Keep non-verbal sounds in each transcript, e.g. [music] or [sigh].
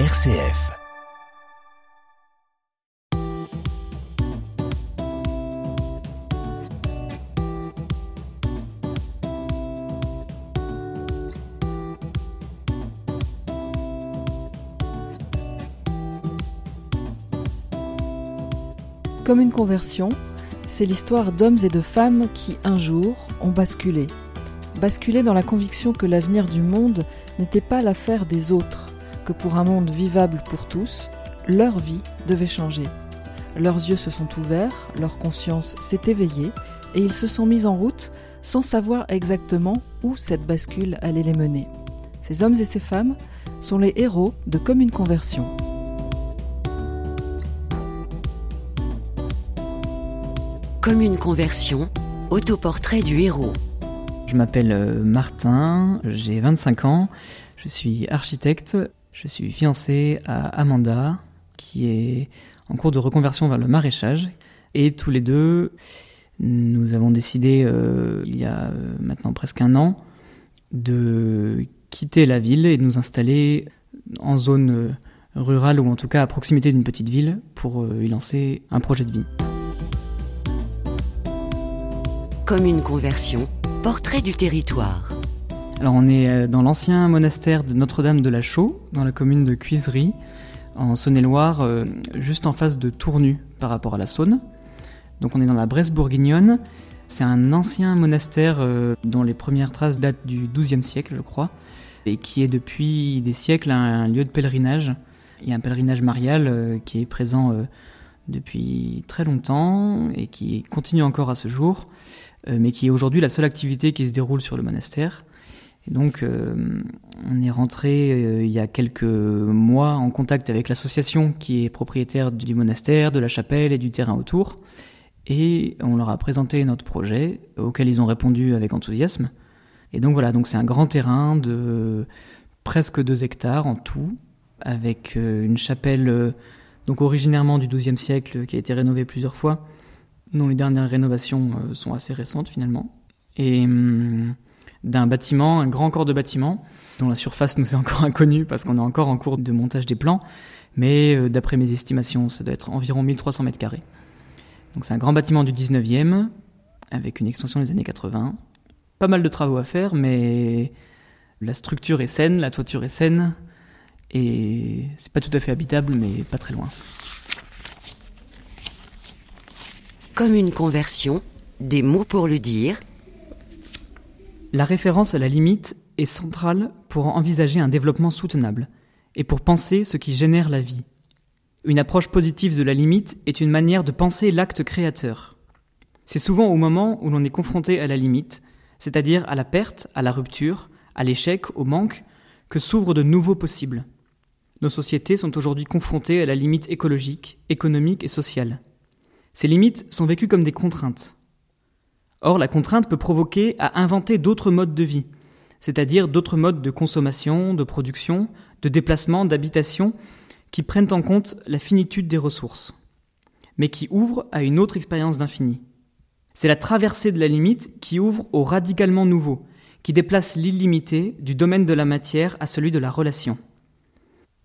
RCF. Comme une conversion, c'est l'histoire d'hommes et de femmes qui, un jour, ont basculé. Basculé dans la conviction que l'avenir du monde n'était pas l'affaire des autres, que pour un monde vivable pour tous, leur vie devait changer. Leurs yeux se sont ouverts, leur conscience s'est éveillée, et ils se sont mis en route sans savoir exactement où cette bascule allait les mener. Ces hommes et ces femmes sont les héros de Comme une conversion. Comme une conversion, autoportrait du héros. Je m'appelle euh, Martin, j'ai 25 ans, je suis architecte, je suis fiancé à Amanda, qui est en cours de reconversion vers le maraîchage. Et tous les deux, nous avons décidé, euh, il y a euh, maintenant presque un an, de quitter la ville et de nous installer en zone rurale ou en tout cas à proximité d'une petite ville pour y lancer un projet de vie. Comme une conversion, portrait du territoire. On est euh, dans l'ancien monastère de Notre-Dame de la Chaux, dans la commune de Cuisery, en Saône-et-Loire, euh, juste en face de Tournu par rapport à la Saône. Donc on est dans la Bresse bourguignonne. C'est un ancien monastère euh, dont les premières traces datent du XIIe siècle, je crois, et qui est depuis des siècles un, lieu de pèlerinage. Il y a un pèlerinage marial qui est présent depuis très longtemps et qui continue encore à ce jour. Mais qui est aujourd'hui la seule activité qui se déroule sur le monastère. Et donc, euh, on est rentré euh, il y a quelques mois en contact avec l'association qui est propriétaire du monastère, de la chapelle et du terrain autour. Et on leur a présenté notre projet, auquel ils ont répondu avec enthousiasme. Et donc voilà, donc c'est un grand terrain de presque 2 hectares en tout, avec une chapelle donc originairement du XIIe siècle qui a été rénovée plusieurs fois, dont les dernières rénovations euh, sont assez récentes finalement, et hum, d'un bâtiment, un grand corps de bâtiment, dont la surface nous est encore [laughs] inconnue parce qu'on est encore en cours de montage des plans, mais euh, d'après mes estimations, ça doit être environ 1300 mètres carrés. Donc c'est un grand bâtiment du 19e, avec une extension des années 80. Pas mal de travaux à faire, mais la structure est saine, la toiture est saine, et c'est pas tout à fait habitable, mais pas très loin. Comme une conversion, des mots pour le dire. La référence à la limite est centrale pour envisager un développement soutenable et pour penser ce qui génère la vie. Une approche positive de la limite est une manière de penser l'acte créateur. C'est souvent au moment où l'on est confronté à la limite, c'est-à-dire à la perte, à la rupture, à l'échec, au manque, que s'ouvrent de nouveaux possibles. Nos sociétés sont aujourd'hui confrontées à la limite écologique, économique et sociale. Ces limites sont vécues comme des contraintes. Or, la contrainte peut provoquer à inventer d'autres modes de vie, c'est-à-dire d'autres modes de consommation, de production, de déplacement, d'habitation, qui prennent en compte la finitude des ressources, mais qui ouvrent à une autre expérience d'infini. C'est la traversée de la limite qui ouvre au radicalement nouveau, qui déplace l'illimité du domaine de la matière à celui de la relation.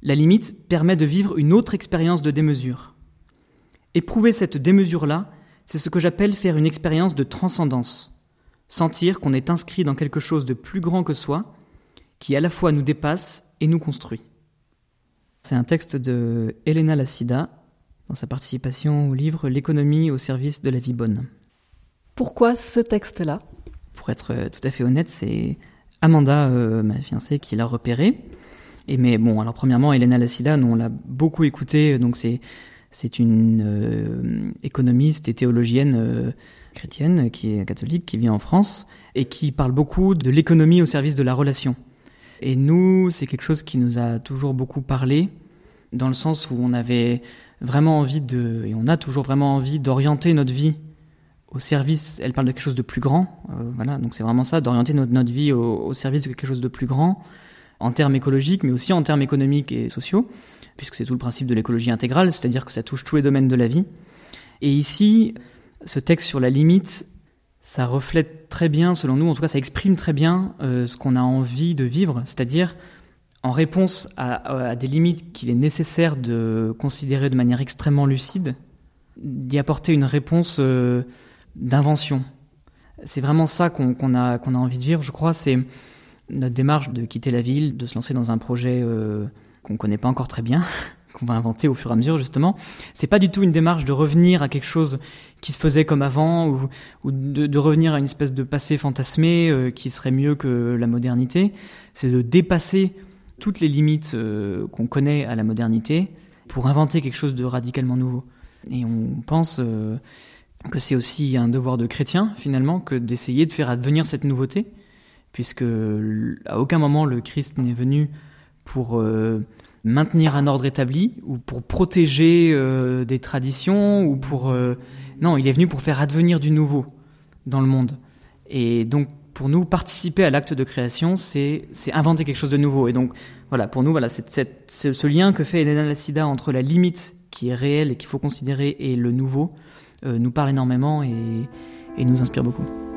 La limite permet de vivre une autre expérience de démesure. Éprouver cette démesure-là, c'est ce que j'appelle faire une expérience de transcendance. Sentir qu'on est inscrit dans quelque chose de plus grand que soi, qui à la fois nous dépasse et nous construit. C'est un texte de Elena Lassida, dans sa participation au livre L'économie au service de la vie bonne. Pourquoi ce texte-là? Pour être tout à fait honnête, c'est Amanda, euh, ma fiancée, qui l'a repéré. Et mais bon, alors premièrement, Elena Lassida, nous on l'a beaucoup écouté, donc c'est c'est une euh, économiste et théologienne euh, chrétienne qui est catholique, qui vit en France et qui parle beaucoup de l'économie au service de la relation. Et nous, c'est quelque chose qui nous a toujours beaucoup parlé, dans le sens où on avait vraiment envie de, et on a toujours vraiment envie d'orienter notre vie au service. Elle parle de quelque chose de plus grand, euh, voilà. Donc c'est vraiment ça, d'orienter notre, notre vie au, au, service de quelque chose de plus grand, en termes écologiques, mais aussi en termes économiques et sociaux puisque c'est tout le principe de l'écologie intégrale, c'est-à-dire que ça touche tous les domaines de la vie. Et ici, ce texte sur la limite, ça reflète très bien, selon nous, en tout cas ça exprime très bien euh, ce qu'on a envie de vivre, c'est-à-dire en réponse à, des limites qu'il est nécessaire de considérer de manière extrêmement lucide, d'y apporter une réponse euh, d'invention. C'est vraiment ça qu'on a, qu'on a envie de vivre, je crois. C'est notre démarche de quitter la ville, de se lancer dans un projet euh, qu'on connaît pas encore très bien, [laughs] qu'on va inventer au fur et à mesure justement. C'est pas du tout une démarche de revenir à quelque chose qui se faisait comme avant ou, de, revenir à une espèce de passé fantasmé euh, qui serait mieux que la modernité. C'est de dépasser toutes les limites euh, qu'on connaît à la modernité pour inventer quelque chose de radicalement nouveau. Et on pense euh, que c'est aussi un devoir de chrétien finalement que d'essayer de faire advenir cette nouveauté, puisque à aucun moment le Christ n'est venu pour maintenir un ordre établi ou pour protéger euh, des traditions ou pour euh, non il est venu pour faire advenir du nouveau dans le monde et donc pour nous participer à l'acte de création c'est c'est inventer quelque chose de nouveau et donc voilà pour nous voilà c'est ce lien que fait Elena Lassida entre la limite qui est réelle et qu'il faut considérer et le nouveau euh, nous parle énormément et, et nous inspire beaucoup.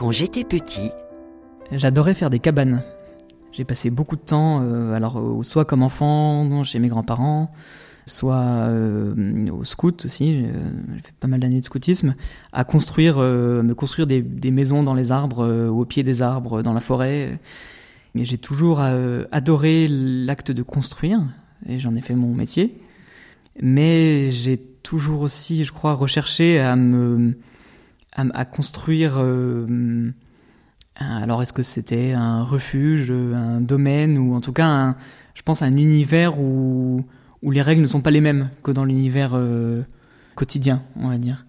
Quand j'étais petit, j'adorais faire des cabanes. J'ai passé beaucoup de temps, euh, alors euh, soit comme enfant chez mes grands-parents, soit euh, au scout aussi. J'ai fait pas mal d'années de scoutisme, à construire, me construire des, maisons dans les arbres, au pied des arbres, dans la forêt. Et j'ai toujours adoré l'acte de construire, et j'en ai fait mon métier. Mais j'ai toujours aussi, je crois, recherché à me à, construire. Euh, alors, est-ce que c'était un refuge, un domaine, ou en tout cas, je pense, un univers où, où les règles ne sont pas les mêmes que dans l'univers euh, quotidien, on va dire.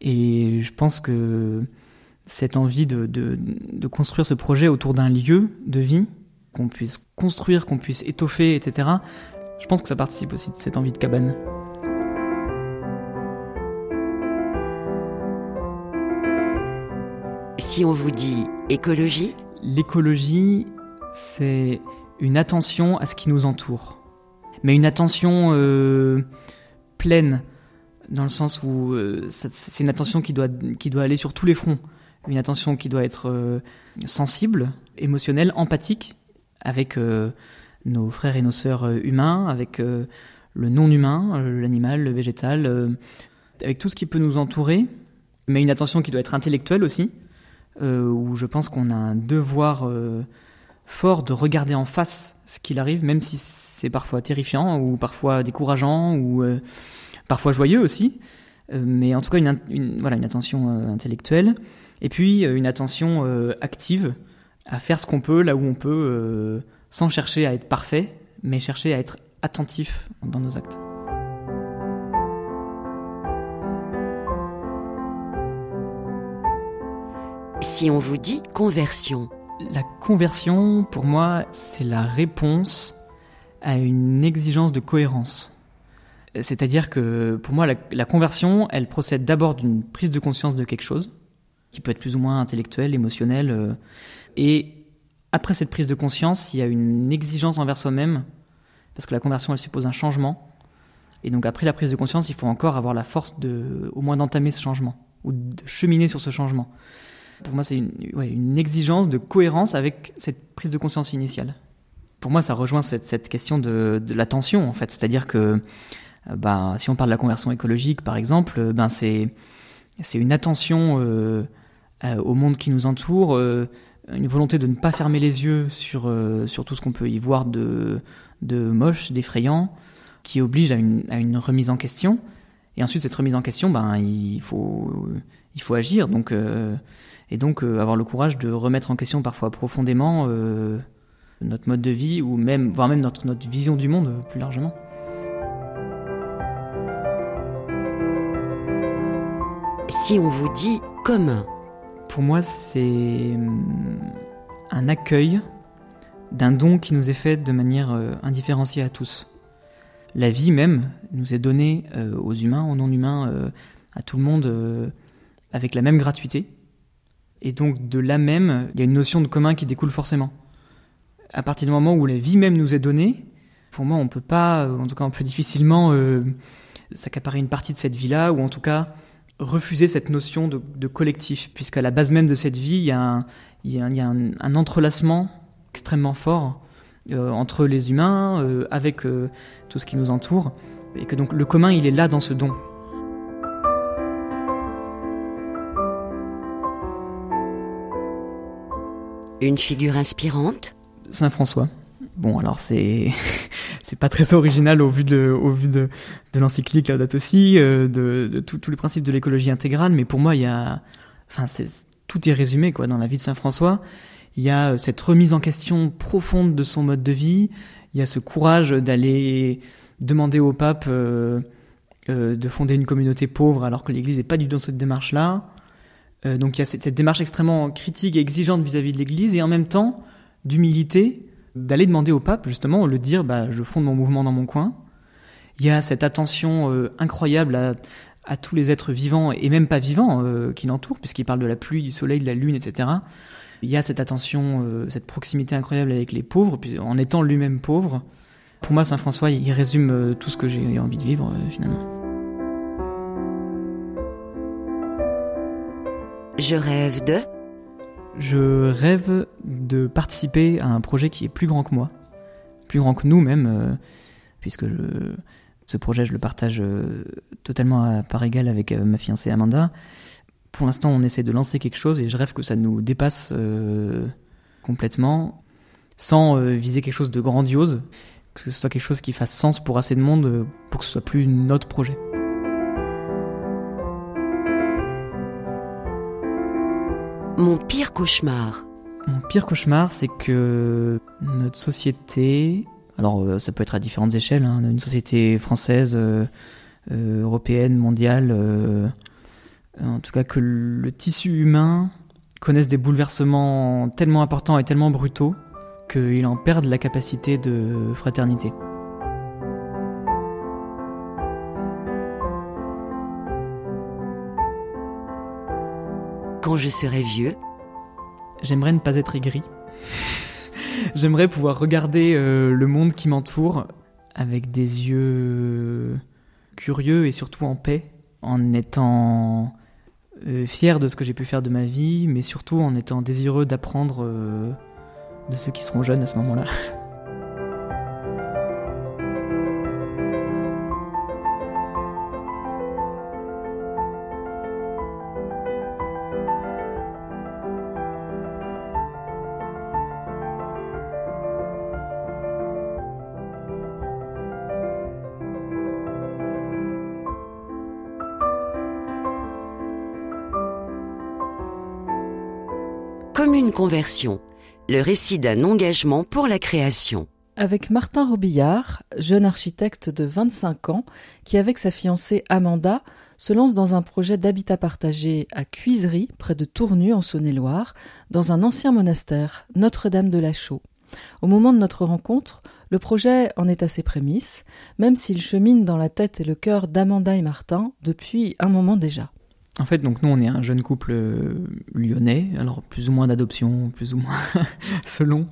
Et je pense que cette envie de, de construire ce projet autour d'un lieu de vie, qu'on puisse construire, qu'on puisse étoffer, etc., je pense que ça participe aussi de cette envie de cabane. Si on vous dit écologie L'écologie, c'est une attention à ce qui nous entoure. Mais une attention euh, pleine, dans le sens où euh, c'est une attention qui doit, qui doit aller sur tous les fronts. Une attention qui doit être euh, sensible, émotionnelle, empathique, avec nos frères et nos sœurs humains, avec le non-humain, l'animal, le végétal, avec tout ce qui peut nous entourer, mais une attention qui doit être intellectuelle aussi, euh, où je pense qu'on a un devoir euh, fort de regarder en face ce qu'il arrive, même si c'est parfois terrifiant ou parfois décourageant ou euh, parfois joyeux aussi. mais en tout cas, une, voilà, une attention intellectuelle. Et puis, une attention active à faire ce qu'on peut là où on peut, sans chercher à être parfait, mais chercher à être attentif dans nos actes. Si on vous dit conversion La conversion, pour moi, c'est la réponse à une exigence de cohérence. C'est-à-dire que pour moi, la, conversion, elle procède d'abord d'une prise de conscience de quelque chose, qui peut être plus ou moins intellectuelle, émotionnelle, euh, et après cette prise de conscience, il y a une exigence envers soi-même, parce que la conversion, elle suppose un changement. Et donc après la prise de conscience, il faut encore avoir la force de, au moins d'entamer ce changement, ou de cheminer sur ce changement. Pour moi, c'est une, exigence de cohérence avec cette prise de conscience initiale. Pour moi, ça rejoint cette, question de, de l'attention, en fait. C'est-à-dire que ben, si on parle de la conversion écologique, par exemple, euh, ben, c'est, une attention euh, au monde qui nous entoure, une volonté de ne pas fermer les yeux sur, tout ce qu'on peut y voir de, moche, d'effrayant, qui oblige à une remise en question. Et ensuite, cette remise en question, ben, il faut, il faut agir. Donc, et donc euh, avoir le courage de remettre en question parfois profondément euh, notre mode de vie ou même, voire même notre, notre vision du monde plus largement. Si on vous dit commun Pour moi, c'est hum, un accueil d'un don qui nous est fait de manière euh, indifférenciée à tous. La vie même nous est donnée aux humains, aux non-humains, à tout le monde avec la même gratuité. Et donc de là même, il y a une notion de commun qui découle forcément. À partir du moment où la vie même nous est donnée, pour moi, on peut pas, en tout cas, on peut difficilement euh, s'accaparer une partie de cette vie-là, ou en tout cas refuser cette notion de, collectif, puisqu'à la base même de cette vie, il y a un, entrelacement extrêmement fort euh, entre les humains, euh, avec euh, tout ce qui nous entoure, et que donc le commun, il est là dans ce don. Une figure inspirante? Saint François. Bon, alors c'est [laughs] c'est pas très original au vu de au vu de, de l'encyclique date aussi, de, de tous les principes de l'écologie intégrale, mais pour moi il y a, enfin c'est tout est résumé quoi dans la vie de Saint François. Il y a cette remise en question profonde de son mode de vie. Il y a ce courage d'aller demander au pape euh, euh, de fonder une communauté pauvre alors que l'Église n'est pas du tout dans cette démarche-là. Euh, donc il y a cette, démarche extrêmement critique et exigeante vis-à-vis de l'Église et en même temps d'humilité, d'aller demander au pape justement, le dire bah, je fonde mon mouvement dans mon coin. Il y a cette attention euh, incroyable à, à, tous les êtres vivants et même pas vivants euh, qui l'entourent, puisqu'il parle de la pluie, du soleil, de la lune, etc. Il y a cette attention, cette proximité incroyable avec les pauvres, puis en étant lui-même pauvre. Pour moi, Saint François, il résume tout ce que j'ai envie de vivre finalement. Je rêve de? Je rêve de participer à un projet qui est plus grand que moi, plus grand que nous même, euh, puisque ce projet, je le partage euh, totalement à part égale avec euh, ma fiancée Amanda. Pour l'instant, on essaie de lancer quelque chose et je rêve que ça nous dépasse complètement, sans viser quelque chose de grandiose, que ce soit quelque chose qui fasse sens pour assez de monde, pour que ce soit plus notre projet. Mon pire cauchemar. Mon pire cauchemar, c'est que notre société, alors euh, ça peut être à différentes échelles, hein, une société française, euh, euh, européenne, mondiale, en tout cas que le tissu humain connaisse des bouleversements tellement importants et tellement brutaux qu'il en perde la capacité de fraternité. quand je serai vieux J'aimerais ne pas être aigri. [laughs] J'aimerais pouvoir regarder euh, le monde qui m'entoure avec des yeux curieux et surtout en paix, en étant fier de ce que j'ai pu faire de ma vie, mais surtout en étant désireux d'apprendre euh, de ceux qui seront jeunes à ce moment-là. [laughs] Commune conversion, le récit d'un engagement pour la création. Avec Martin Robillard, jeune architecte de 25 ans, qui avec sa fiancée Amanda se lance dans un projet d'habitat partagé à Cuisery, près de Tournu en Saône-et-Loire, dans un ancien monastère, Notre-Dame de la Chaux. Au moment de notre rencontre, le projet en est à ses prémices, même s'il chemine dans la tête et le cœur d'Amanda et Martin depuis un moment déjà. En fait, donc nous, on est un jeune couple euh, lyonnais, alors plus ou moins d'adoption, plus ou moins [laughs] selon.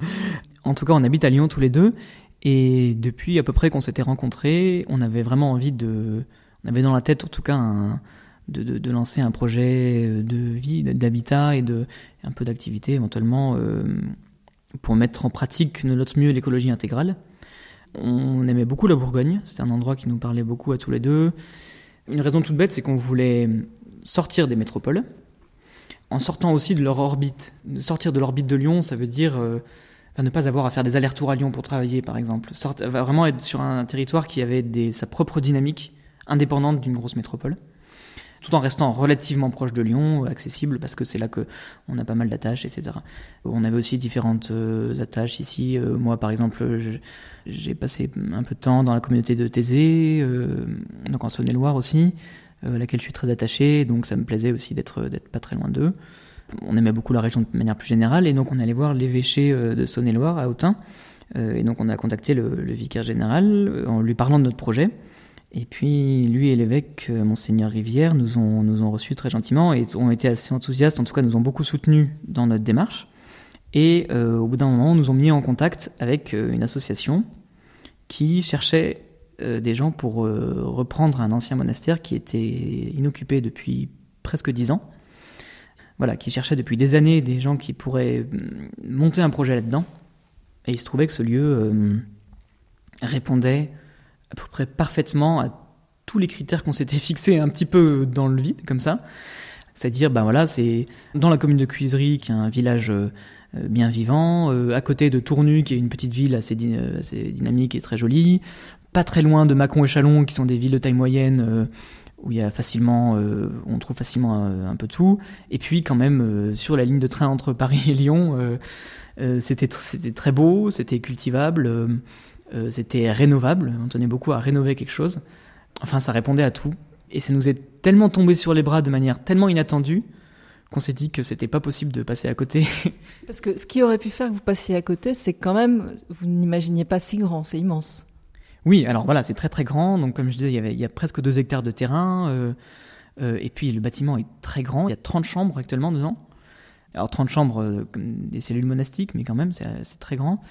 En tout cas, on habite à Lyon tous les deux, et depuis à peu près qu'on s'était rencontrés, on avait vraiment envie de, on avait dans la tête en tout cas de, de, lancer un projet de vie, d'habitat et de un peu d'activité éventuellement euh, pour mettre en pratique notre mieux l'écologie intégrale. On aimait beaucoup la Bourgogne, c'était un endroit qui nous parlait beaucoup à tous les deux. Une raison toute bête, c'est qu'on voulait sortir des métropoles, en sortant aussi de leur orbite. Sortir de l'orbite de Lyon, ça veut dire euh, ne pas avoir à faire des allers-retours à Lyon pour travailler, par exemple. vraiment être sur un territoire qui avait sa propre dynamique, indépendante d'une grosse métropole, tout en restant relativement proche de Lyon, accessible, parce que c'est là que on a pas mal d'attaches, etc. On avait aussi différentes euh, attaches ici. Euh, moi, par exemple, j'ai passé un peu de temps dans la communauté de Thésée, donc en Saône-et-Loire aussi. Euh, laquelle je suis très attaché, donc ça me plaisait aussi d'être d'être pas très loin d'eux. On aimait beaucoup la région de manière plus générale, et donc on allait voir l'évêché euh, de Saône-et-Loire à Autun, euh, et donc on a contacté le, vicaire général en lui parlant de notre projet. Et puis lui et l'évêque, monseigneur Rivière, nous ont nous ont reçus très gentiment et ont été assez enthousiastes. En tout cas, nous ont beaucoup soutenus dans notre démarche. Et au bout d'un moment, nous ont mis en contact avec une association qui cherchait euh, des gens pour euh, reprendre un ancien monastère qui était inoccupé depuis presque dix ans. Voilà, qui cherchait depuis des années des gens qui pourraient mm, monter un projet là-dedans. Et il se trouvait que ce lieu répondait à peu près parfaitement à tous les critères qu'on s'était [laughs] fixés un petit peu dans le vide, comme ça. C'est-à-dire, ben voilà, c'est dans la commune de Cuisery, qui est un village euh, bien vivant, euh, à côté de Tournu, qui est une petite ville assez, dynamique et très jolie, pas très loin de Mâcon et Chalon, qui sont des villes de taille moyenne, euh, où il y a facilement, on trouve facilement un, peu tout. Et puis, quand même, sur la ligne de train entre Paris et Lyon, c'était très beau, c'était cultivable, c'était rénovable. On tenait beaucoup à rénover quelque chose. Enfin, ça répondait à tout. Et ça nous est tellement tombé sur les bras de manière tellement inattendue qu'on s'est dit que c'était pas possible de passer à côté. Parce que ce qui aurait pu faire que vous passiez à côté, c'est quand même, vous n'imaginiez pas si grand, c'est immense. Oui, alors voilà, c'est très très grand. Donc comme je disais, il y, avait, il y a presque deux hectares de terrain. Euh, euh, et puis le bâtiment est très grand. Il y a 30 chambres actuellement dedans. Alors 30 chambres, euh, des cellules monastiques, mais quand même, c'est très grand.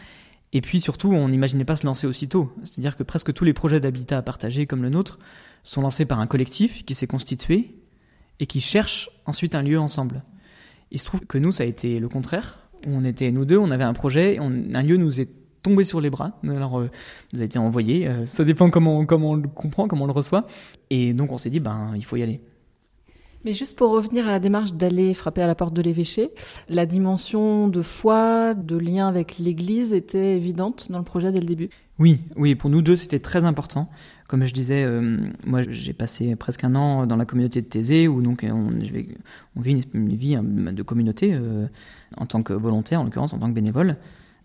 Et puis surtout, on n'imaginait pas se lancer aussitôt. C'est-à-dire que presque tous les projets d'habitat à partager comme le nôtre sont lancés par un collectif qui s'est constitué et qui cherche ensuite un lieu ensemble. Il se trouve que nous, ça a été le contraire. On était nous deux, on avait un projet, un lieu nous est tombé sur les bras. Alors, euh, nous a été envoyé. Euh, ça dépend comment, comment on le comprend, comment on le reçoit. Et donc, on s'est dit, ben, il faut y aller. Mais juste pour revenir à la démarche d'aller frapper à la porte de l'évêché, la dimension de foi, de lien avec l'Église était évidente dans le projet dès le début. Oui, oui, pour nous deux, c'était très important. Comme je disais, euh, moi, j'ai passé presque un an dans la communauté de Thésée, où donc on, on vit une, vie hein, de communauté euh, en tant que volontaire, en l'occurrence en tant que bénévole.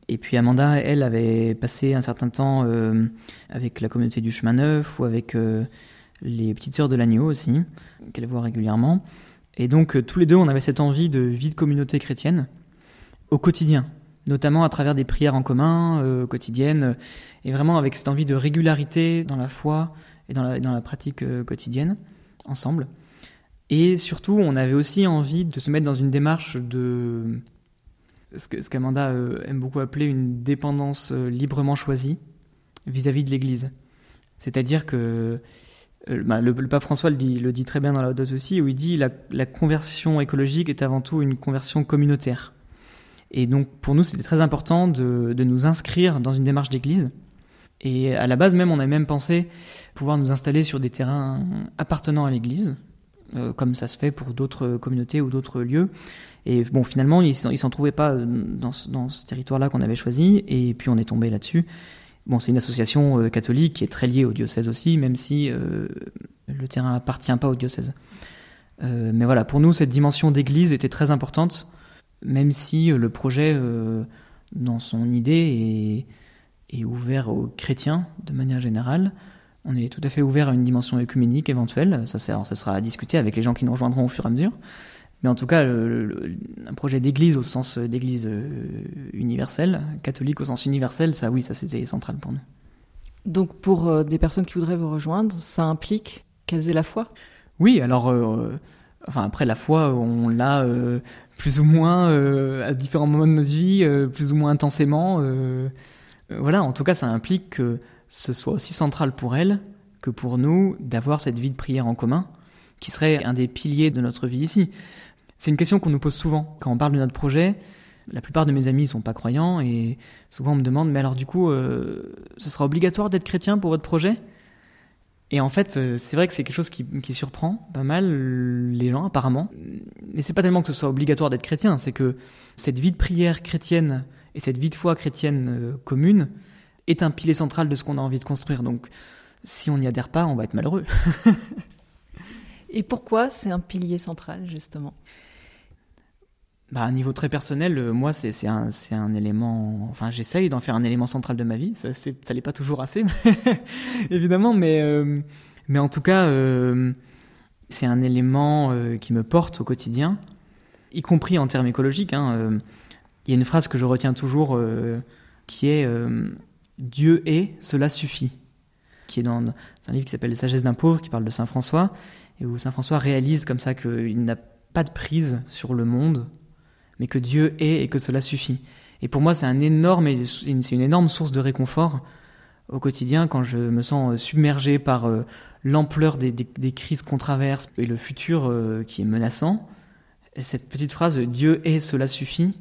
Et puis Amanda, elle, avait passé un certain temps euh, avec la communauté du Chemin Neuf ou avec les petites sœurs de l'agneau aussi, qu'elle voit régulièrement. Et donc, euh, tous les deux, on avait cette envie de vie de communauté chrétienne au quotidien, notamment à travers des prières en commun euh, quotidiennes, et vraiment avec cette envie de régularité dans la foi et dans la, pratique euh, quotidienne, ensemble. Et surtout, on avait aussi envie de se mettre dans une démarche de ce qu'Amanda aime beaucoup appeler une dépendance librement choisie vis-à-vis -vis de l'Église. C'est-à-dire que euh, bah, le, pape François le dit, très bien dans la dot aussi, où il dit la, la conversion écologique est avant tout une conversion communautaire. Et donc pour nous, c'était très important de, de, nous inscrire dans une démarche d'église. Et à la base même, on avait même pensé pouvoir nous installer sur des terrains appartenant à l'église, euh, comme ça se fait pour d'autres communautés ou d'autres lieux. Et bon, finalement, ils s'en trouvaient pas dans ce, dans ce territoire-là qu'on avait choisi, et puis on est tombé là-dessus. Bon, c'est une association euh, catholique qui est très liée au diocèse aussi, même si euh, le terrain appartient pas au diocèse. Euh, mais voilà, pour nous, cette dimension d'église était très importante, même si le projet, dans son idée, est, est, ouvert aux chrétiens de manière générale. On est tout à fait ouvert à une dimension œcuménique éventuelle. Ça, ça sera à discuter avec les gens qui nous rejoindront au fur et à mesure. Mais en tout cas, un projet d'église au sens d'église euh, universelle, catholique au sens universel, ça oui, ça c'était central pour nous. Donc pour euh, des personnes qui voudraient vous rejoindre, ça implique qu'elles aient la foi? Oui, alors, euh, enfin après la foi, on l'a plus ou moins à différents moments de notre vie, plus ou moins intensément. voilà, en tout cas, ça implique que ce soit aussi central pour elles que pour nous d'avoir cette vie de prière en commun, qui serait un des piliers de notre vie ici. C'est une question qu'on nous pose souvent quand on parle de notre projet. La plupart de mes amis ne sont pas croyants et souvent on me demande mais alors du coup euh, ce sera obligatoire d'être chrétien pour votre projet? Et en fait euh, c'est vrai que c'est quelque chose qui, surprend pas mal les gens apparemment. Mais c'est pas tellement que ce soit obligatoire d'être chrétien, c'est que cette vie de prière chrétienne et cette vie de foi chrétienne euh, commune est un pilier central de ce qu'on a envie de construire. Donc si on n'y adhère pas, on va être malheureux. [laughs] et pourquoi c'est un pilier central justement? Bah, à un niveau très personnel, euh, moi, c'est un, un élément. Enfin, j'essaye d'en faire un élément central de ma vie. Ça, ça n'est pas toujours assez, [laughs] évidemment, mais, euh, mais en tout cas, euh, c'est un élément qui me porte au quotidien, y compris en termes écologiques. Hein, il y a une phrase que je retiens toujours qui est Dieu est, cela suffit, qui est dans, un livre qui s'appelle Les sagesses d'un pauvre, qui parle de Saint François, et où Saint François réalise comme ça qu'il n'a pas de prise sur le monde mais que Dieu est et que cela suffit. Et pour moi, c'est une énorme source de réconfort au quotidien quand je me sens submergé par l'ampleur des, crises qu'on traverse et le futur qui est menaçant. Et cette petite phrase Dieu est, cela suffit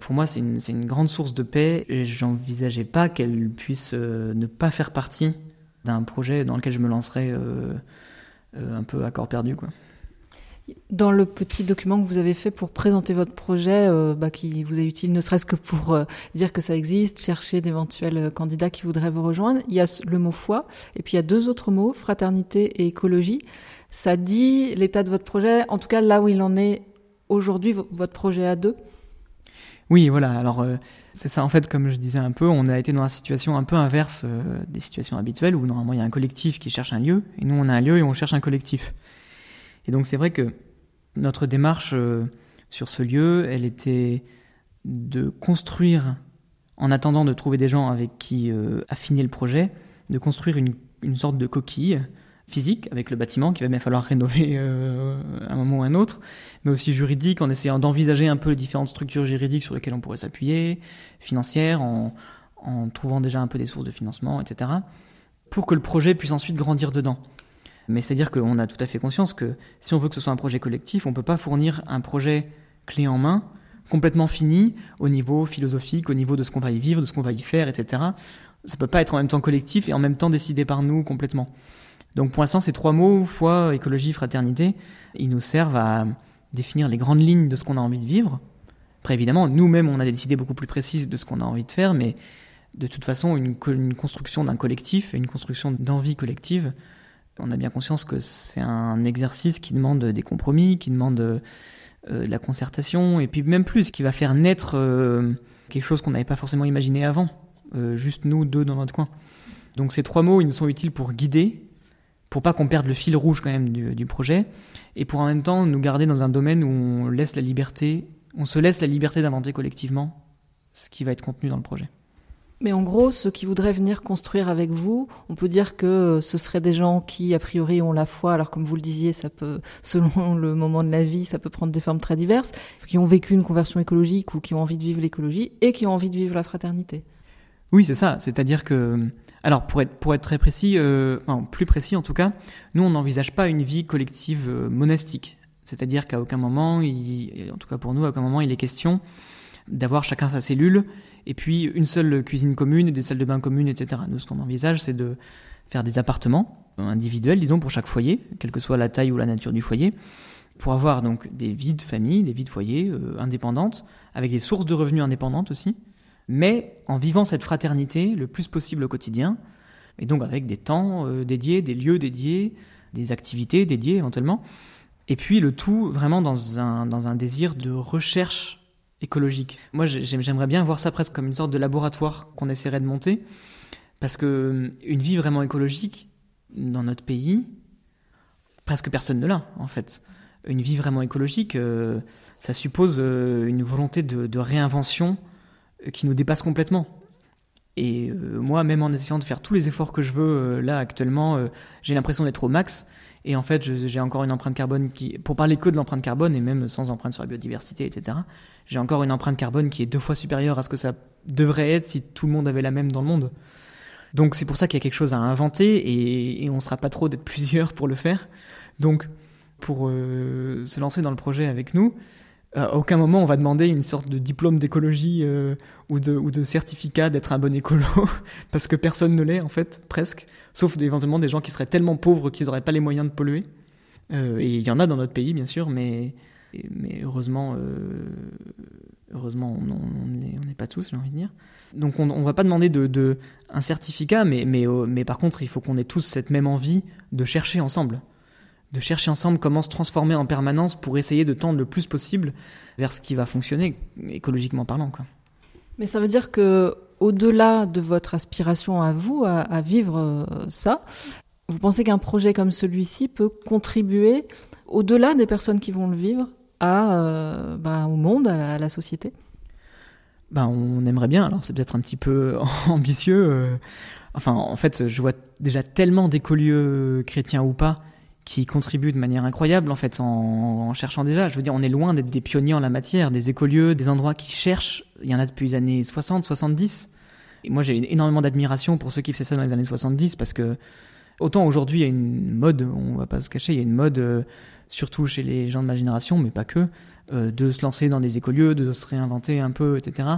pour moi, c'est une, grande source de paix et j'envisageais pas qu'elle puisse euh, ne pas faire partie d'un projet dans lequel je me lancerais euh, euh, un peu à corps perdu. Quoi. Dans le petit document que vous avez fait pour présenter votre projet, bah, qui vous est utile ne serait-ce que pour dire que ça existe, chercher d'éventuels candidats qui voudraient vous rejoindre, il y a le mot foi et puis il y a deux autres mots, fraternité et écologie. Ça dit l'état de votre projet, en tout cas là où il en est aujourd'hui, votre projet à deux? Oui, voilà. Alors euh, c'est ça en fait, comme je disais un peu, on a été dans la situation un peu inverse euh, des situations habituelles où normalement il y a un collectif qui cherche un lieu et nous on a un lieu et on cherche un collectif. Et donc c'est vrai que notre démarche euh, sur ce lieu, elle était de construire, en attendant de trouver des gens avec qui affiner le projet, de construire une, une sorte de coquille physique avec le bâtiment qui va bien falloir rénover euh, à un moment ou un autre, mais aussi juridique en essayant d'envisager un peu les différentes structures juridiques sur lesquelles on pourrait s'appuyer, financières, en, en trouvant déjà un peu des sources de financement, etc., pour que le projet puisse ensuite grandir dedans. Mais c'est-à-dire qu'on a tout à fait conscience que si on veut que ce soit un projet collectif, on ne peut pas fournir un projet clé en main, complètement fini, au niveau philosophique, au niveau de ce qu'on va y vivre, de ce qu'on va y faire, etc. Ça peut pas être en même temps collectif et en même temps décidé par nous complètement. Donc pour l'instant, ces trois mots, foi, écologie, fraternité, ils nous servent à définir les grandes lignes de ce qu'on a envie de vivre. Après, évidemment, nous-mêmes, on a des idées beaucoup plus précises de ce qu'on a envie de faire, mais de toute façon, une, construction d'un collectif, une construction d'envie collective, on a bien conscience que c'est un exercice qui demande des compromis, qui demande euh, de la concertation, et puis même plus, qui va faire naître euh, quelque chose qu'on n'avait pas forcément imaginé avant, euh, juste nous deux dans notre coin. Donc ces trois mots, ils nous sont utiles pour guider, pour pas qu'on perde le fil rouge quand même du, projet, et pour en même temps nous garder dans un domaine où on laisse la liberté, on se laisse la liberté d'inventer collectivement ce qui va être contenu dans le projet. Mais en gros, ceux qui voudraient venir construire avec vous, on peut dire que ce seraient des gens qui, a priori, ont la foi. Alors, comme vous le disiez, ça peut, selon le moment de la vie, ça peut prendre des formes très diverses, qui ont vécu une conversion écologique ou qui ont envie de vivre l'écologie et qui ont envie de vivre la fraternité. Oui, c'est ça. C'est-à-dire que, alors pour être pour être très précis, euh, enfin, plus précis en tout cas, nous on n'envisage pas une vie collective euh, monastique. C'est-à-dire qu'à aucun moment, il, en tout cas pour nous, à aucun moment il est question d'avoir chacun sa cellule et puis une seule cuisine commune, des salles de bain communes, etc. Nous, ce qu'on envisage, c'est de faire des appartements individuels, disons, pour chaque foyer, quelle que soit la taille ou la nature du foyer, pour avoir donc des vies de famille, des vies de foyer euh, indépendantes, avec des sources de revenus indépendantes aussi mais en vivant cette fraternité le plus possible au quotidien, et donc avec des temps euh, dédiés, des lieux dédiés, des activités dédiées éventuellement, et puis le tout vraiment dans un désir de recherche écologique. Moi j'aimerais bien voir ça presque comme une sorte de laboratoire qu'on essaierait de monter, parce que euh, une vie vraiment écologique dans notre pays, presque personne ne l'a en fait. Une vie vraiment écologique, euh, ça suppose une volonté de, réinvention qui nous dépasse complètement. Et euh, moi, même en essayant de faire tous les efforts que je veux, euh, là actuellement, euh, j'ai l'impression d'être au max. Et en fait, j'ai encore une empreinte carbone qui, pour parler que de l'empreinte carbone et même sans empreinte sur la biodiversité, etc. J'ai encore une empreinte carbone qui est deux fois supérieure à ce que ça devrait être si tout le monde avait la même dans le monde. Donc c'est pour ça qu'il y a quelque chose à inventer et, on sera pas trop d'être plusieurs pour le faire. Donc pour se lancer dans le projet avec nous, à aucun moment on va demander une sorte de diplôme d'écologie euh, ou, de, certificat d'être un bon écolo, [laughs] parce que personne ne l'est en fait, presque, sauf éventuellement des gens qui seraient tellement pauvres qu'ils n'auraient pas les moyens de polluer. Euh, et il y en a dans notre pays bien sûr, mais, heureusement, euh, heureusement on n'est pas tous, j'ai envie de dire. Donc on ne va pas demander de, de, un certificat, mais par contre il faut qu'on ait tous cette même envie de chercher ensemble de chercher ensemble comment se transformer en permanence pour essayer de tendre le plus possible vers ce qui va fonctionner écologiquement parlant. Quoi. Mais ça veut dire que au-delà de votre aspiration à vous à, vivre euh, ça, vous pensez qu'un projet comme celui-ci peut contribuer au-delà des personnes qui vont le vivre à, euh, bah, au monde, à la, société? Ben, on aimerait bien. Alors c'est peut-être un petit peu [laughs] ambitieux. Euh. Enfin, en fait, je vois déjà tellement d'écolieux chrétiens ou pas qui contribuent de manière incroyable en fait en, cherchant déjà. Je veux dire, on est loin d'être des pionniers en la matière, des écolieux, des endroits qui cherchent. Il y en a depuis les années 60, 70. Et moi, j'ai énormément d'admiration pour ceux qui faisaient ça dans les années 70 parce que autant aujourd'hui, il y a une mode, on va pas se cacher, il y a une mode, euh, surtout chez les gens de ma génération, mais pas que, euh, de se lancer dans des écolieux, de se réinventer un peu, etc.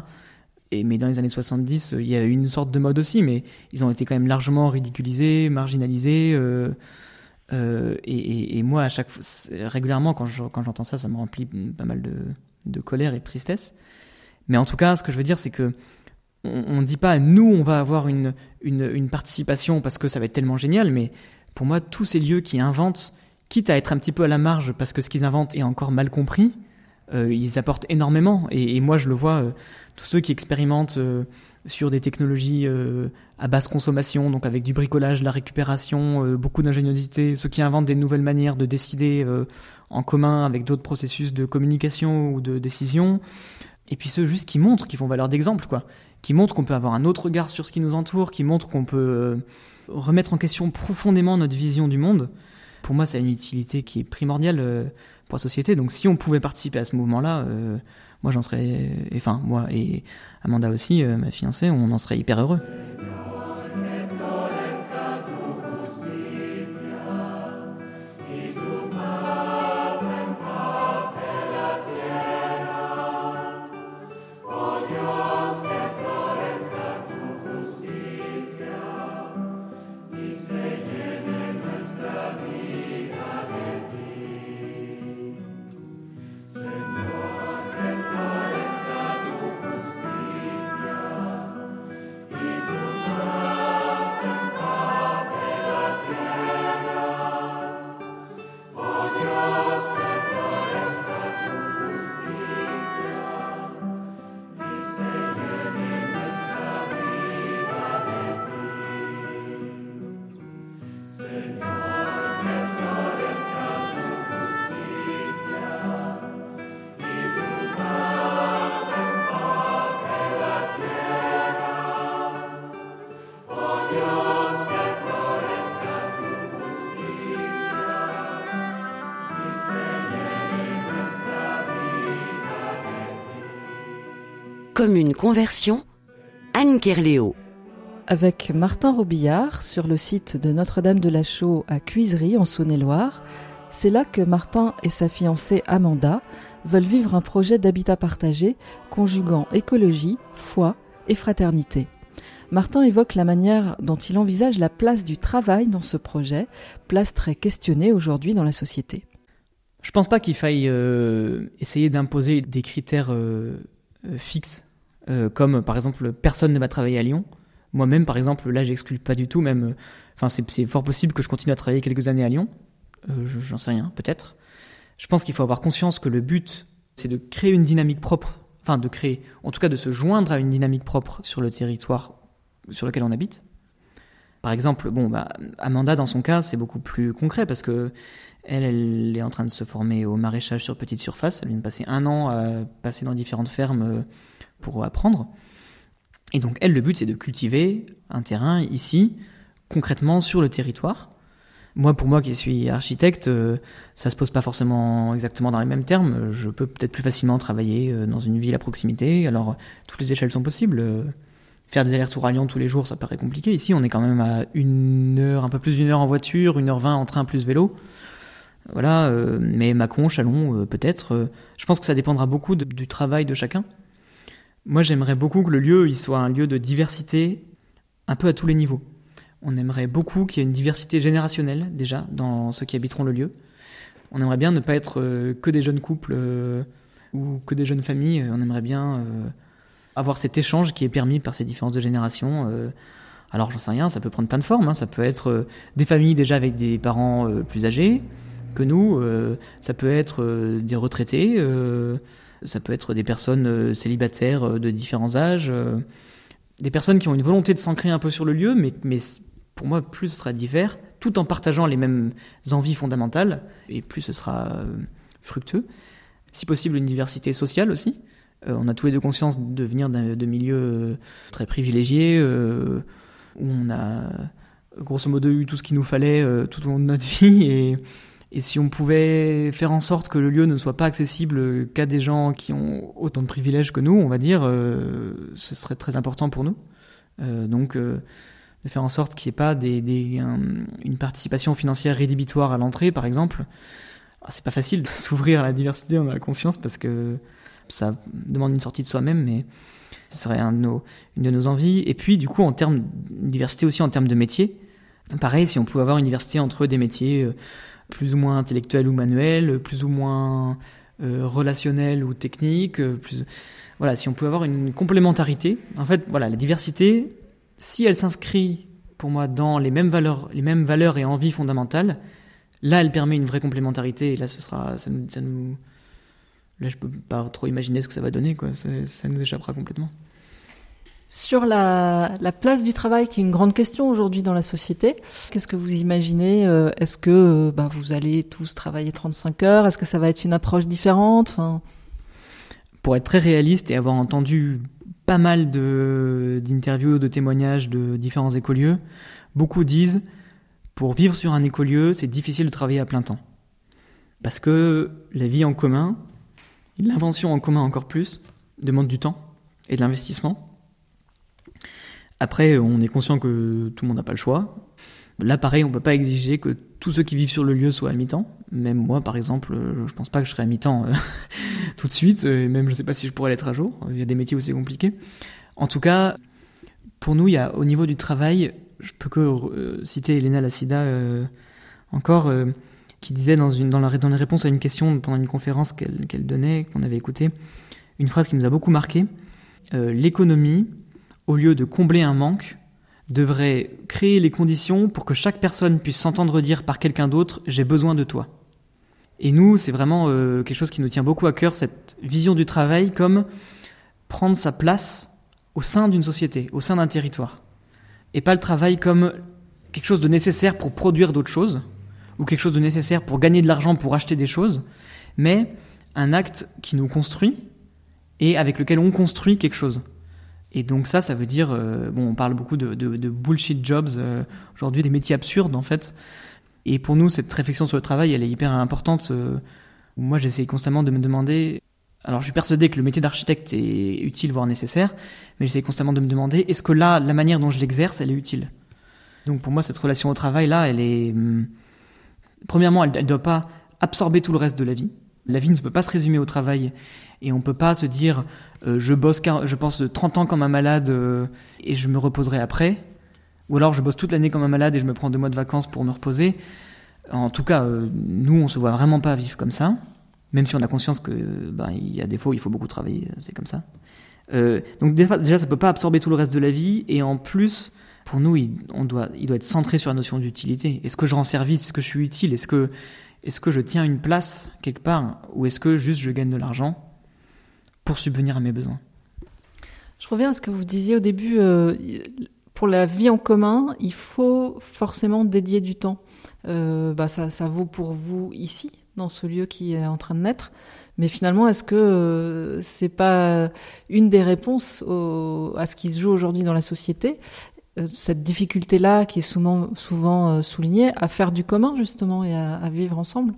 Et, mais dans les années 70, il y a eu une sorte de mode aussi, mais ils ont été quand même largement ridiculisés, marginalisés. Euh, euh, et, moi, à chaque fois, régulièrement, quand j'entends ça, ça me remplit pas mal de, colère et de tristesse. Mais en tout cas, ce que je veux dire, c'est que on ne dit pas nous, on va avoir une, participation parce que ça va être tellement génial, mais pour moi, tous ces lieux qui inventent, quitte à être un petit peu à la marge parce que ce qu'ils inventent est encore mal compris, euh, ils apportent énormément. Et, moi, je le vois, euh, tous ceux qui expérimentent sur des technologies euh, à basse consommation, donc avec du bricolage, de la récupération, euh, beaucoup d'ingéniosité, ceux qui inventent des nouvelles manières de décider euh, en commun avec d'autres processus de communication ou de décision, et puis ceux juste qui montrent, qui font valeur d'exemple, quoi, qui montrent qu'on peut avoir un autre regard sur ce qui nous entoure, qui montrent qu'on peut remettre en question profondément notre vision du monde. Pour moi, c'est une utilité qui est primordiale pour la société. Donc, si on pouvait participer à ce mouvement-là, moi, j'en serais, enfin, moi et Amanda aussi, euh, ma fiancée, on en serait hyper heureux. Commune Conversion, Anne Kerléo. Avec Martin Robillard sur le site de Notre-Dame de la Chaux à Cuisery en Saône-et-Loire, c'est là que Martin et sa fiancée Amanda veulent vivre un projet d'habitat partagé conjuguant écologie, foi et fraternité. Martin évoque la manière dont il envisage la place du travail dans ce projet, place très questionnée aujourd'hui dans la société. Je pense pas qu'il faille euh, essayer d'imposer des critères euh, euh fixes euh, comme par exemple personne ne va travailler à Lyon. Moi-même, par exemple, là, j'exclus pas du tout. Même, euh, enfin, c'est fort possible que je continue à travailler quelques années à Lyon. Euh, J'en sais rien, peut-être. Je pense qu'il faut avoir conscience que le but, c'est de créer une dynamique propre, enfin de créer, en tout cas de se joindre à une dynamique propre sur le territoire sur lequel on habite. Par exemple, bon, bah, Amanda, dans son cas, c'est beaucoup plus concret parce que elle, elle est en train de se former au maraîchage sur petite surface. Elle vient de passer un an à passer dans différentes fermes pour apprendre. Et donc, elle, le but, c'est de cultiver un terrain ici, concrètement sur le territoire. Moi, pour moi qui suis architecte, euh, ça se pose pas forcément exactement dans les mêmes termes. Je peux peut-être plus facilement travailler euh, dans une ville à proximité. Alors, toutes les échelles sont possibles. Euh, faire des allers-retours à Lyon tous les jours, ça paraît compliqué. Ici, on est quand même à une heure, un peu plus d'une heure en voiture, une heure vingt en train plus vélo. Voilà, mais Macron, Chalon, peut-être. je pense que ça dépendra beaucoup du travail de chacun. Moi, j'aimerais beaucoup que le lieu il soit un lieu de diversité un peu à tous les niveaux. On aimerait beaucoup qu'il y ait une diversité générationnelle déjà dans ceux qui habiteront le lieu. On aimerait bien ne pas être euh, que des jeunes couples euh, ou que des jeunes familles. On aimerait bien euh, avoir cet échange qui est permis par ces différences de génération. alors, j'en sais rien, ça peut prendre plein de formes. Hein. Ça peut être des familles déjà avec des parents plus âgés que nous. ça peut être des retraités ça peut être des personnes euh, célibataires euh, de différents âges, euh, des personnes qui ont une volonté de s'ancrer un peu sur le lieu, mais, mais pour moi, plus ce sera divers, tout en partageant les mêmes envies fondamentales, et plus ce sera fructueux. Si possible, une diversité sociale aussi. on a tous les deux conscience de venir de milieux très privilégiés, où on a grosso modo eu tout ce qu'il nous fallait tout au long de notre [laughs] vie, et et si on pouvait faire en sorte que le lieu ne soit pas accessible qu'à des gens qui ont autant de privilèges que nous, on va dire, euh, ce serait très important pour nous. donc, de faire en sorte qu'il n'y ait pas une participation financière rédhibitoire à l'entrée, par exemple. Ah, c'est pas facile de [laughs] s'ouvrir à la diversité, on a la conscience, parce que ça demande une sortie de soi-même, mais ce serait une de nos envies. Et puis, du coup, en termes diversité aussi en termes de métiers, pareil, si on pouvait avoir une diversité entre des métiers euh, plus ou moins intellectuels ou manuels, plus ou moins euh, relationnels ou techniques, euh, voilà, si on pouvait avoir une complémentarité. En fait, voilà, la diversité, si elle s'inscrit pour moi dans les mêmes valeurs, les mêmes valeurs et envies fondamentales, là, elle permet une vraie complémentarité. Là, ce sera, ça nous, je peux pas trop imaginer ce que ça va donner, ça nous échappera complètement. Sur la, place du travail, qui est une grande question aujourd'hui dans la société, qu'est-ce que vous imaginez euh, Est-ce que euh, bah, vous allez tous travailler 35 heures? Est-ce que ça va être une approche différente? Pour être très réaliste et avoir entendu pas mal d'interviews, de, témoignages de différents écolieux, beaucoup disent pour vivre sur un écolieu, c'est difficile de travailler à plein temps. Parce que la vie en commun, l'invention en commun encore plus, demande du temps et de l'investissement. Après, on est conscient que tout le monde n'a pas le choix. Là, pareil, on peut pas exiger que tous ceux qui vivent sur le lieu soient à mi-temps. Même moi, par exemple, euh, je pense pas que je serai à mi-temps euh, [laughs] tout de suite. Et même, je sais pas si je pourrais l'être à jour. Il y a des métiers où c'est compliqué. En tout cas, pour nous, y a, au niveau du travail, je peux que euh, citer Elena Lassida encore, qui disait dans, une, dans, la, dans les réponses à une question pendant une conférence qu'elle donnait, qu'on avait écoutée, une phrase qui nous a beaucoup marqué. L'économie, au lieu de combler un manque, devrait créer les conditions pour que chaque personne puisse s'entendre dire par quelqu'un d'autre j'ai besoin de toi. Et nous, c'est vraiment euh, quelque chose qui nous tient beaucoup à cœur, cette vision du travail comme prendre sa place au sein d'une société, au sein d'un territoire. Et pas le travail comme quelque chose de nécessaire pour produire d'autres choses, ou quelque chose de nécessaire pour gagner de l'argent, pour acheter des choses, mais un acte qui nous construit et avec lequel on construit quelque chose. Et donc ça, ça veut dire, euh, bon, on parle beaucoup de, bullshit jobs euh, aujourd'hui, des métiers absurdes en fait. Et pour nous, cette réflexion sur le travail, elle est hyper importante. Euh, moi, j'essaie constamment de me demander. Alors, je suis persuadé que le métier d'architecte est utile, voire nécessaire, mais j'essaie constamment de me demander est-ce que là, la manière dont je l'exerce, elle est utile? Donc, pour moi, cette relation au travail là, elle est. Hum, premièrement, elle ne doit pas absorber tout le reste de la vie. La vie ne peut pas se résumer au travail et on peut pas se dire euh, je bosse je pense 30 ans comme un malade euh, et je me reposerai après. Ou alors je bosse toute l'année comme un malade et je me prends deux mois de vacances pour me reposer. En tout cas, euh, nous on se voit vraiment pas vivre comme ça, même si on a conscience que ben y a des fois où il faut beaucoup travailler, c'est comme ça. donc déjà ça peut pas absorber tout le reste de la vie. Et en plus pour nous il, on doit il doit être centré sur la notion d'utilité. Est-ce que je rends service? Est-ce que je suis utile? Est-ce que est-ce que je tiens une place quelque part? Ou est-ce que juste je gagne de l'argent? Pour subvenir à mes besoins Je reviens à ce que vous disiez au début. Euh, pour la vie en commun, il faut forcément dédier du temps. Euh, bah ça, ça vaut pour vous ici, dans ce lieu qui est en train de naître. Mais finalement, est-ce que euh, c'est pas une des réponses au, à ce qui se joue aujourd'hui dans la société euh, cette difficulté-là qui est souvent, souvent soulignée à faire du commun justement et à, vivre ensemble?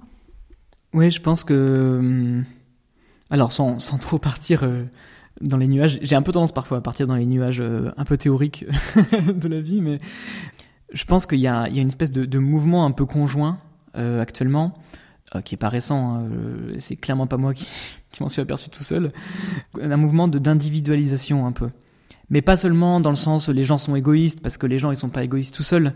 Oui, je pense que... Alors sans, sans trop partir euh, dans les nuages, j'ai un peu tendance parfois à partir dans les nuages un peu théoriques [laughs] de la vie, mais je pense qu'il y, y a, une espèce de, de, mouvement un peu conjoint actuellement, qui est pas récent, hein, c'est clairement pas moi qui, [laughs] qui m'en suis aperçu tout seul, un mouvement d'individualisation un peu. Mais pas seulement dans le sens où les gens sont égoïstes, parce que les gens ils sont pas égoïstes tout seuls,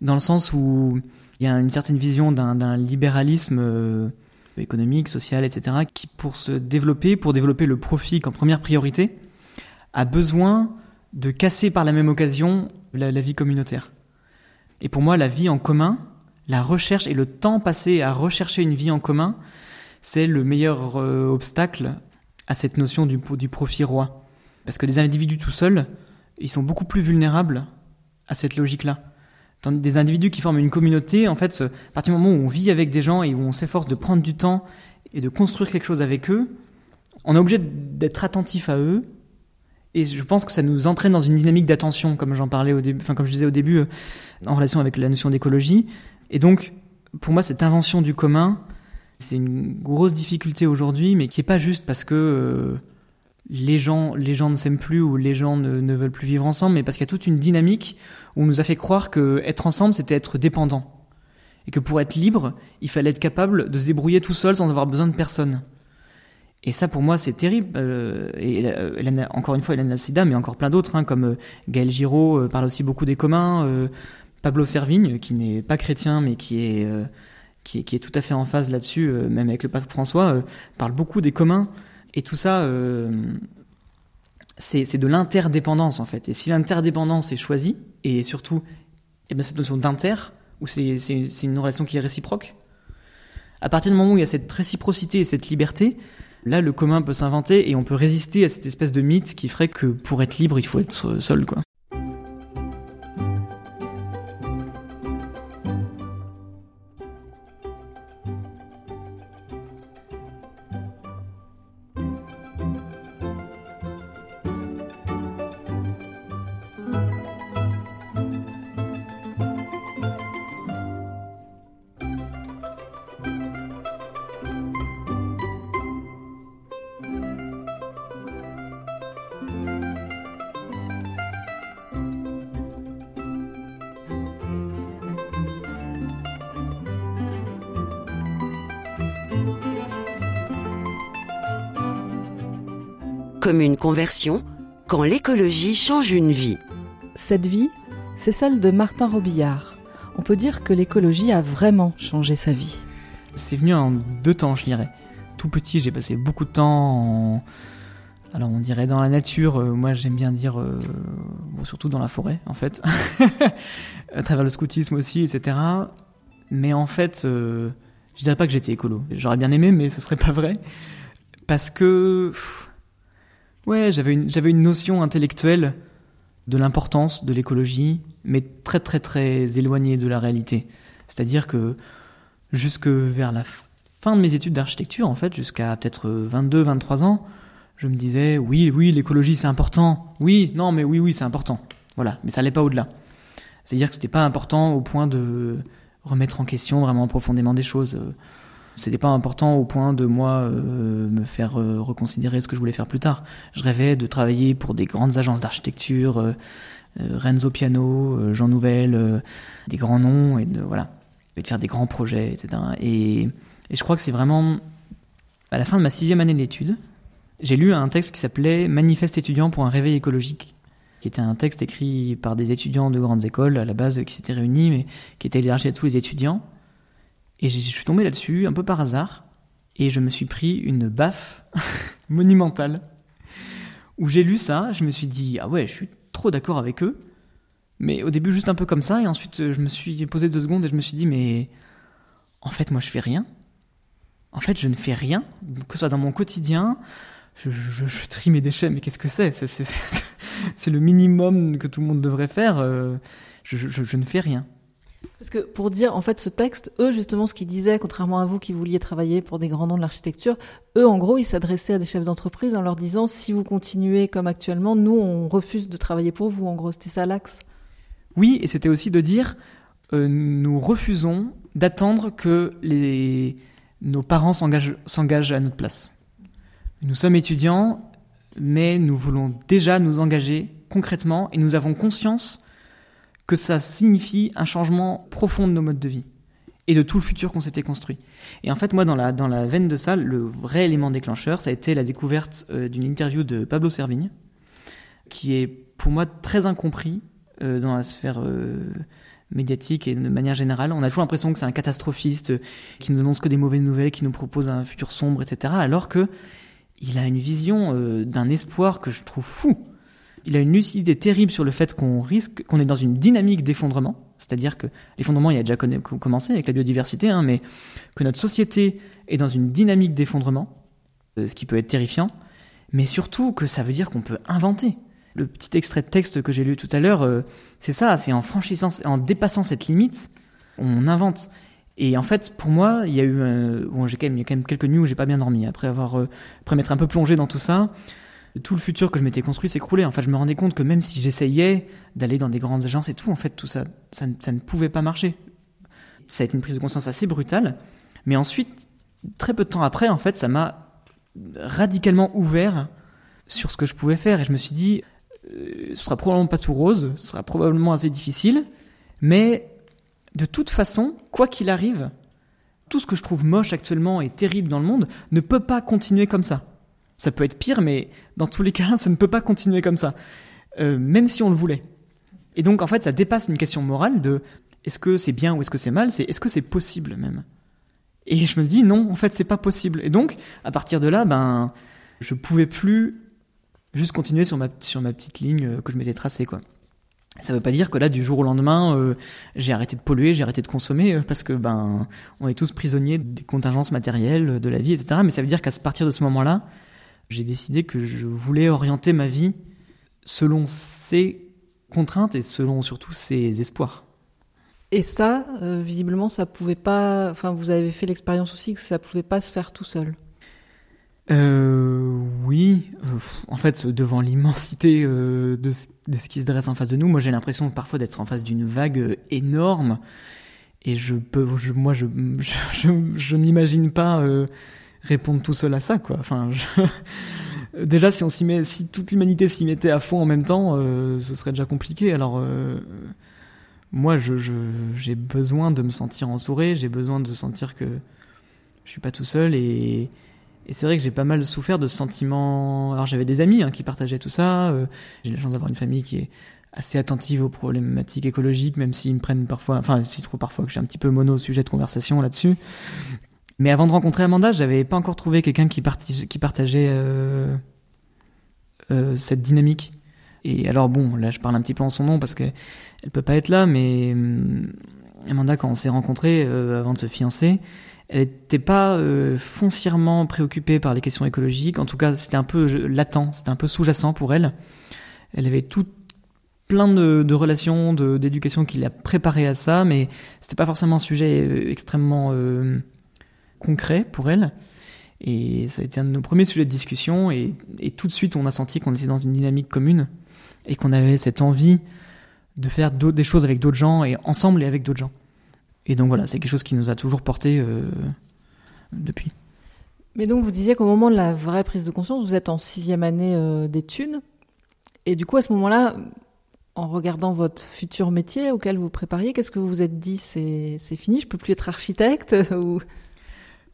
dans le sens où il y a une certaine vision d'un libéralisme économique, social, etc., qui pour se développer, pour développer le profit comme première priorité, a besoin de casser par la même occasion la, vie communautaire. Et pour moi, la vie en commun, la recherche et le temps passé à rechercher une vie en commun, c'est le meilleur euh, obstacle à cette notion du, du profit roi. Parce que les individus tout seuls, ils sont beaucoup plus vulnérables à cette logique-là. Des individus qui forment une communauté, en fait, à partir du moment où on vit avec des gens et où on s'efforce de prendre du temps et de construire quelque chose avec eux, on est obligé d'être attentif à eux. Et je pense que ça nous entraîne dans une dynamique d'attention, comme j'en parlais au début, enfin comme je disais au début, euh, en relation avec la notion d'écologie. Et donc, pour moi, cette invention du commun, c'est une grosse difficulté aujourd'hui, mais qui est pas juste parce que euh, les gens, les gens ne s'aiment plus ou les gens ne, veulent plus vivre ensemble, mais parce qu'il y a toute une dynamique où on nous a fait croire que être ensemble, c'était être dépendant. Et que pour être libre, il fallait être capable de se débrouiller tout seul sans avoir besoin de personne. Et ça, pour moi, c'est terrible. Euh, et euh, encore une fois, Hélène Alcida, mais encore plein d'autres, hein, comme euh, Gaël Giraud parle aussi beaucoup des communs, Pablo Servigne, qui n'est pas chrétien, mais qui est, qui qui est tout à fait en phase là-dessus, même avec le pape François, parle beaucoup des communs. Et tout ça, euh, c'est de l'interdépendance, en fait. Et si l'interdépendance est choisie, et surtout, eh ben, cette notion d'inter, où c'est une relation qui est réciproque, à partir du moment où il y a cette réciprocité et cette liberté, là, le commun peut s'inventer et on peut résister à cette espèce de mythe qui ferait que pour être libre, il faut être seul, quoi. Comme une conversion, quand l'écologie change une vie. Cette vie, c'est celle de Martin Robillard. On peut dire que l'écologie a vraiment changé sa vie. C'est venu en deux temps, je dirais. Tout petit, j'ai passé beaucoup de temps en... Alors on dirait dans la nature, euh, moi j'aime bien dire, euh, bon, surtout dans la forêt en fait, [laughs] à travers le scoutisme aussi, etc. Mais en fait, euh, je dirais pas que j'étais écolo. J'aurais bien aimé, mais ce serait pas vrai. Parce que, pff, ouais, j'avais une, une notion intellectuelle de l'importance de l'écologie, mais très très très éloignée de la réalité. C'est-à-dire que jusque vers la fin de mes études d'architecture, en fait, jusqu'à peut-être 22, 23 ans, je me disais, oui, oui, l'écologie c'est important. Oui, non, mais oui, oui, c'est important. Voilà, mais ça n'allait pas au-delà. C'est-à-dire que c'était pas important au point de remettre en question vraiment profondément des choses. C'était pas important au point de moi euh, me faire euh, reconsidérer ce que je voulais faire plus tard. Je rêvais de travailler pour des grandes agences d'architecture, euh, Renzo Piano, Jean Nouvel, des grands noms et de voilà, et de faire des grands projets, etc. Et, et je crois que c'est vraiment à la fin de ma sixième année d'études, j'ai lu un texte qui s'appelait Manifeste étudiant pour un réveil écologique, qui était un texte écrit par des étudiants de grandes écoles à la base qui s'étaient réunis, mais qui était élargi à tous les étudiants. Et je suis tombé là-dessus un peu par hasard, et je me suis pris une baffe [laughs] monumentale. Où j'ai lu ça, je me suis dit ah ouais, je suis trop d'accord avec eux. Mais au début juste un peu comme ça, et ensuite je me suis posé deux secondes et je me suis dit mais en fait moi je fais rien. En fait je ne fais rien, que ce soit dans mon quotidien, je, trie mes déchets, mais qu'est-ce que c'est? C'est, le minimum que tout le monde devrait faire. euh, je ne fais rien. Parce que pour dire, en fait, ce texte, eux, justement, ce qu'ils disaient, contrairement à vous qui vouliez travailler pour des grands noms de l'architecture, eux, en gros, ils s'adressaient à des chefs d'entreprise en leur disant, si vous continuez comme actuellement, nous, on refuse de travailler pour vous. En gros, c'était ça l'axe. Oui, et c'était aussi de dire, euh, nous refusons d'attendre que les, nos parents s'engagent, s'engagent à notre place. Nous sommes étudiants, mais nous voulons déjà nous engager concrètement et nous avons conscience que ça signifie un changement profond de nos modes de vie et de tout le futur qu'on s'était construit. Et en fait, moi, dans la, veine de ça, le vrai élément déclencheur, ça a été la découverte euh, d'une interview de Pablo Servigne, qui est pour moi très incompris euh, dans la sphère euh, médiatique et de manière générale. On a toujours l'impression que c'est un catastrophiste qui nous annonce que des mauvaises nouvelles, qui nous propose un futur sombre, etc. Alors que il a une vision d'un espoir que je trouve fou. Il a une lucidité terrible sur le fait qu'on risque, qu'on est dans une dynamique d'effondrement. C'est-à-dire que l'effondrement, il a déjà commencé avec la biodiversité, hein, mais que notre société est dans une dynamique d'effondrement, euh, ce qui peut être terrifiant, mais surtout que ça veut dire qu'on peut inventer. Le petit extrait de texte que j'ai lu tout à l'heure, euh, c'est ça, c'est en franchissant, en dépassant cette limite, on invente. Et en fait, pour moi, il y a eu, euh, bon, j'ai quand même, il y a quelques nuits où j'ai pas bien dormi après avoir, euh, après m'être un peu plongé dans tout ça. Tout le futur que je m'étais construit s'écroulait. En fait, je me rendais compte que même si j'essayais d'aller dans des grandes agences et tout, en fait, tout ça, ça ne pouvait pas marcher. Ça a été une prise de conscience assez brutale. Mais ensuite, très peu de temps après, en fait, ça m'a radicalement ouvert sur ce que je pouvais faire. Et je me suis dit, euh, ce sera probablement pas tout rose, ce sera probablement assez difficile, mais de toute façon, quoi qu'il arrive, tout ce que je trouve moche actuellement et terrible dans le monde ne peut pas continuer comme ça. Ça peut être pire, mais dans tous les cas, [laughs] ça ne peut pas continuer comme ça, euh, même si on le voulait. Et donc, en fait, ça dépasse une question morale de est-ce que c'est bien ou est-ce que c'est mal, c'est est-ce que c'est possible même? Et je me dis non, en fait, c'est pas possible. Et donc, à partir de là, ben, je pouvais plus juste continuer sur ma, sur ma petite ligne euh, que je m'étais tracée, quoi. Ça veut pas dire que là, du jour au lendemain, euh, j'ai arrêté de polluer, j'ai arrêté de consommer, parce que ben, on est tous prisonniers des contingences matérielles, de la vie, etc. Mais ça veut dire qu'à partir de ce moment-là, j'ai décidé que je voulais orienter ma vie selon ses contraintes et selon surtout ses espoirs. Et ça, visiblement, ça pouvait pas. Enfin, vous avez fait l'expérience aussi que ça pouvait pas se faire tout seul euh, oui, euh, en fait, devant l'immensité euh, de, de, ce qui se dresse en face de nous, moi j'ai l'impression parfois d'être en face d'une vague euh, énorme, et je peux, je, moi je, je, je, je m'imagine pas euh, répondre tout seul à ça, quoi. Enfin, [laughs] déjà si on s'y met, si toute l'humanité s'y mettait à fond en même temps, ce serait déjà compliqué. Alors moi, je, j'ai besoin de me sentir entouré, j'ai besoin de sentir que je suis pas tout seul et c'est vrai que j'ai pas mal souffert de ce sentiment. Alors j'avais des amis hein, qui partageaient tout ça. Euh, j'ai la chance d'avoir une famille qui est assez attentive aux problématiques écologiques, même s'ils me prennent parfois, enfin s'ils trouvent parfois que j'ai un petit peu mono sujet de conversation là-dessus. Mais avant de rencontrer Amanda, j'avais pas encore trouvé quelqu'un qui, partageait euh, euh, cette dynamique. Et alors bon, là je parle un petit peu en son nom parce que elle peut pas être là, mais hum, Amanda quand on s'est rencontrés euh, avant de se fiancer, elle n'était pas euh, foncièrement préoccupée par les questions écologiques. En tout cas, c'était un peu latent, c'était un peu sous-jacent pour elle. Elle avait tout plein de, de relations, d'éducation qui l'a préparée à ça, mais c'était pas forcément un sujet euh, extrêmement concret pour elle. Et ça a été un de nos premiers sujets de discussion, et, tout de suite, on a senti qu'on était dans une dynamique commune et qu'on avait cette envie de faire des choses avec d'autres gens et ensemble et avec d'autres gens. Et donc voilà, c'est quelque chose qui nous a toujours porté euh, depuis. Mais donc vous disiez qu'au moment de la vraie prise de conscience, vous êtes en sixième année euh, d'études. Et du coup, à ce moment-là, en regardant votre futur métier auquel vous prépariez, qu'est-ce que vous vous êtes dit C'est fini, je peux plus être architecte. [laughs]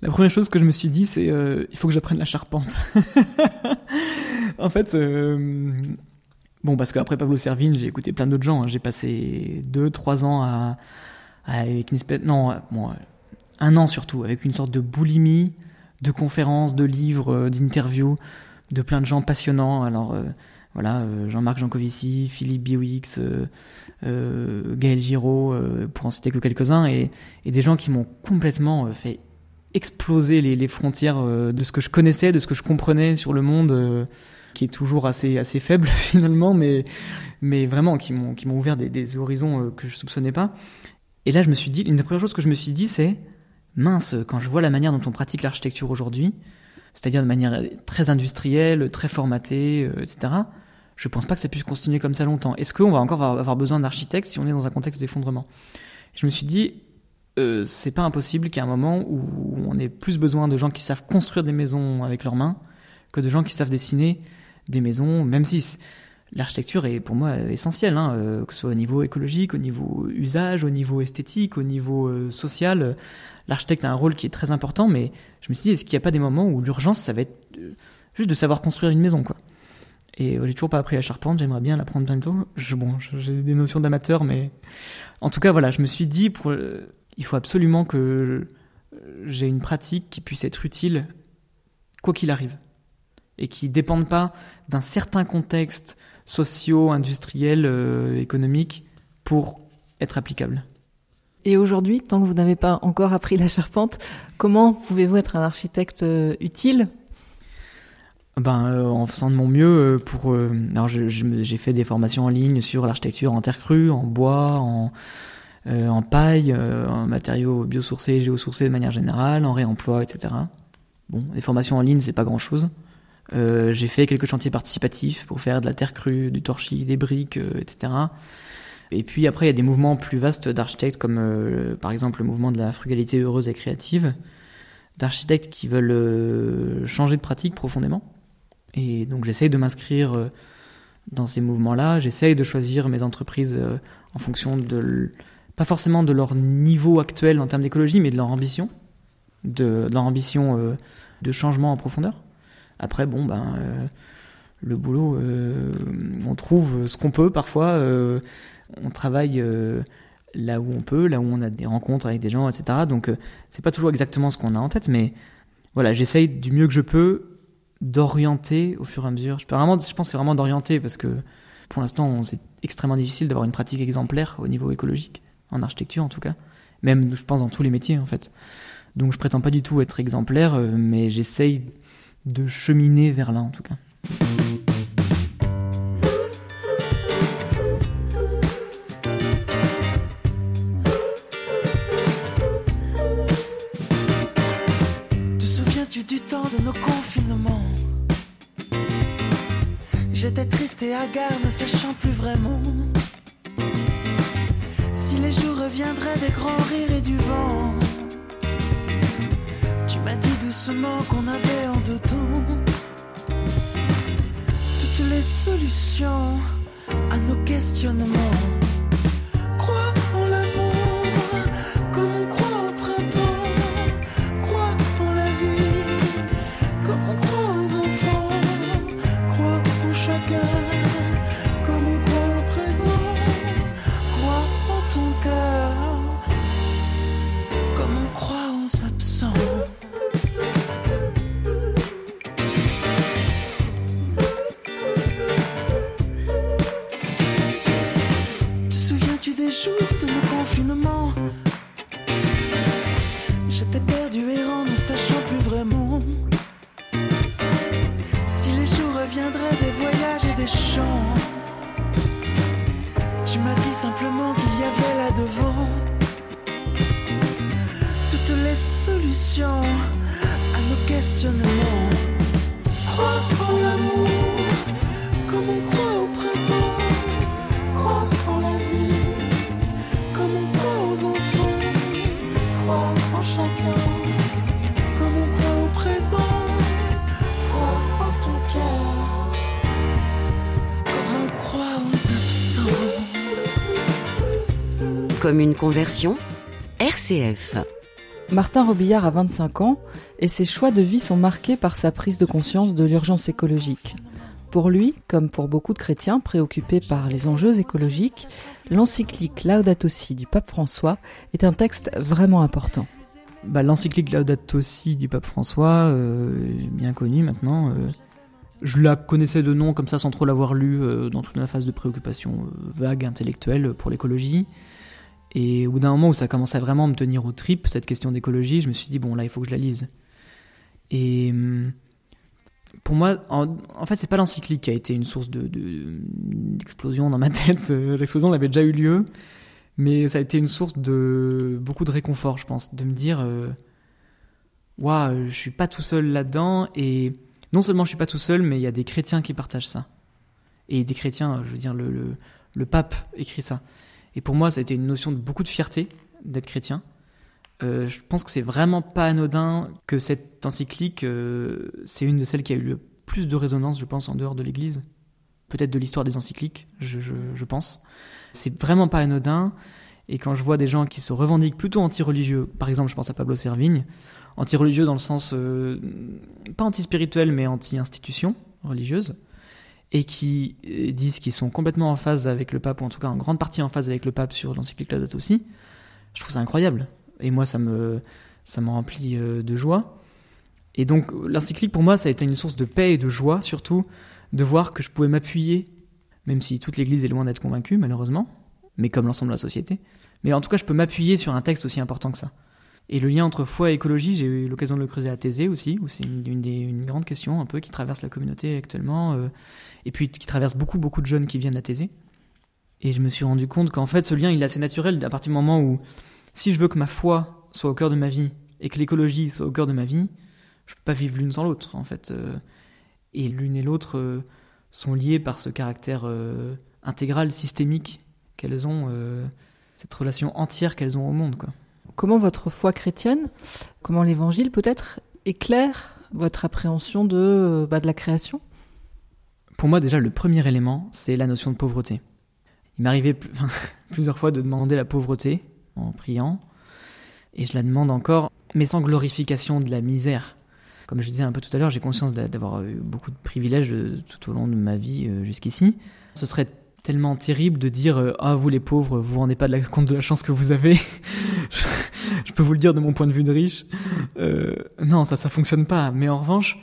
La première chose que je me suis dit, c'est euh, il faut que j'apprenne la charpente. [laughs] en fait, euh, bon, parce qu'après Pablo Servigne, j'ai écouté plein d'autres gens. Hein. J'ai passé deux, trois ans à, avec une espèce, non, un an surtout, avec une sorte de boulimie de conférences, de livres, euh, d'interviews, de plein de gens passionnants. Alors euh, voilà, Jean-Marc Jancovici, Philippe Biowix, Gaël Giraud, pour en citer que quelques-uns, et, et, des gens qui m'ont complètement fait exploser les, frontières de ce que je connaissais, de ce que je comprenais sur le monde, qui est toujours assez assez faible [laughs] finalement, mais mais vraiment qui m'ont ouvert des, horizons que je soupçonnais pas. Et là, je me suis dit, une des premières choses que je me suis dit, c'est mince, quand je vois la manière dont on pratique l'architecture aujourd'hui, c'est-à-dire de manière très industrielle, très formatée, euh, etc., je pense pas que ça puisse continuer comme ça longtemps. Est-ce qu'on va encore avoir besoin d'architectes si on est dans un contexte d'effondrement? Je me suis dit, euh, c'est pas impossible qu'à un moment où on ait plus besoin de gens qui savent construire des maisons avec leurs mains que de gens qui savent dessiner des maisons, même si l'architecture est pour moi essentielle, hein, euh, que ce soit au niveau écologique, au niveau usage, au niveau esthétique, au niveau euh, social. L'architecte a un rôle qui est très important, mais je me suis dit, est-ce qu'il n'y a pas des moments où l'urgence, ça va être juste de savoir construire une maison, quoi? Et j'ai toujours pas appris la charpente, j'aimerais bien l'apprendre bientôt. Je, bon, j'ai des notions d'amateur, mais en tout cas, voilà, je me suis dit, pour, il faut absolument que j'ai une pratique qui puisse être utile, quoi qu'il arrive, et qui dépende pas d'un certain contexte socio, industriels, euh, économiques pour être applicables. Et aujourd'hui, tant que vous n'avez pas encore appris la charpente, comment pouvez-vous être un architecte euh, utile? Ben, euh, en faisant de mon mieux pour. alors, j'ai fait des formations en ligne sur l'architecture en terre crue, en bois, en, en paille, en matériaux biosourcés, géosourcés de manière générale, en réemploi, etc. Bon, les formations en ligne, c'est pas grand chose. Euh, j'ai fait quelques chantiers participatifs pour faire de la terre crue, du torchis, des briques, euh, etc. Et puis après, il y a des mouvements plus vastes d'architectes, comme euh, par exemple le mouvement de la frugalité heureuse et créative, d'architectes qui veulent changer de pratique profondément Et donc j'essaye de m'inscrire euh, dans ces mouvements-là, j'essaye de choisir mes entreprises euh, en fonction de, pas forcément de leur niveau actuel en termes d'écologie, mais de leur ambition, de, leur ambition euh, de changement en profondeur. Après, bon, ben, le boulot, on trouve ce qu'on peut parfois, on travaille là où on peut, là où on a des rencontres avec des gens, etc. Donc c'est pas toujours exactement ce qu'on a en tête, mais voilà, j'essaye du mieux que je peux d'orienter au fur et à mesure. Je, peux vraiment, pense c'est vraiment d'orienter parce que pour l'instant, c'est extrêmement difficile d'avoir une pratique exemplaire au niveau écologique, en architecture en tout cas. Même, je pense, dans tous les métiers en fait. Donc je prétends pas du tout être exemplaire, euh, mais j'essaye de cheminer vers là en tout cas. ne sachant plus vraiment les jours reviendraient des grands rires et du vent. Tu m'as dit doucement qu'on avait en deux temps toutes les solutions à nos questionnements. Comme une conversion, RCF. Martin Robillard a 25 ans et ses choix de vie sont marqués par sa prise de conscience de l'urgence écologique. Pour lui, comme pour beaucoup de chrétiens préoccupés par les enjeux écologiques, l'encyclique Laudato Si du pape François est un texte vraiment important. Bah, l'encyclique Laudato Si du pape François, euh, bien connue maintenant, euh, je la connaissais de nom comme ça sans trop l'avoir lu euh, dans toute ma phase de préoccupation vague intellectuelle pour l'écologie. Et au bout d'un moment où ça commençait vraiment à me tenir au trip, cette question d'écologie, je me suis dit, bon, là, il faut que je la lise. Et hum, pour moi, en, fait, c'est pas l'encyclique qui a été une source d'explosion de, dans ma [laughs] tête. L'explosion avait déjà eu lieu. Mais ça a été une source de beaucoup de réconfort, je pense, de me dire, euh, waouh, je suis pas tout seul là-dedans. Et non seulement je suis pas tout seul, mais il y a des chrétiens qui partagent ça. Et des chrétiens, je veux dire, le pape écrit ça. Et pour moi, ça a été une notion de beaucoup de fierté d'être chrétien. Euh, je pense que c'est vraiment pas anodin que cette encyclique, euh, c'est une de celles qui a eu le plus de résonance, je pense, en dehors de l'Église. Peut-être de l'histoire des encycliques, je, je, je pense. C'est vraiment pas anodin. Et quand je vois des gens qui se revendiquent plutôt anti-religieux, par exemple, je pense à Pablo Servigne, anti-religieux dans le sens, euh, pas anti-spirituel, mais anti-institution religieuse, et qui euh, disent qu'ils sont complètement en phase avec le pape, ou en tout cas en grande partie en phase avec le pape sur l'encyclique Laudato aussi, je trouve ça incroyable. Et moi, ça me, ça remplit euh, de joie. Et donc, l'encyclique, pour moi, ça a été une source de paix et de joie, surtout, de voir que je pouvais m'appuyer, même si toute l'Église est loin d'être convaincue, malheureusement, mais comme l'ensemble de la société. Mais en tout cas, je peux m'appuyer sur un texte aussi important que ça. Et le lien entre foi et écologie, j'ai eu l'occasion de le creuser à Thésée aussi, où c'est une, une, grande question un peu qui traverse la communauté actuellement, euh, et puis qui traverse beaucoup, beaucoup de jeunes qui viennent à Thésée. Et je me suis rendu compte qu'en fait, ce lien, il est assez naturel à partir du moment où, si je veux que ma foi soit au cœur de ma vie, et que l'écologie soit au cœur de ma vie, je peux pas vivre l'une sans l'autre, en fait. Euh. et l'une et l'autre euh, sont liées par ce caractère intégral, systémique qu'elles ont, cette relation entière qu'elles ont au monde, quoi comment votre foi chrétienne, comment l'évangile peut-être éclaire votre appréhension de, euh, bah, de la création? Pour moi, déjà, le premier élément, c'est la notion de pauvreté. Il m'arrivait [laughs] plusieurs fois de demander la pauvreté en priant, et je la demande encore, mais sans glorification de la misère. Comme je disais un peu tout à l'heure, j'ai conscience d'avoir eu beaucoup de privilèges tout au long de ma vie euh, jusqu'ici. Ce serait tellement terrible de dire euh, ah vous les pauvres vous vous rendez pas compte de la chance que vous avez [laughs] je, peux vous le dire de mon point de vue de riche euh, non ça ça fonctionne pas. Mais en revanche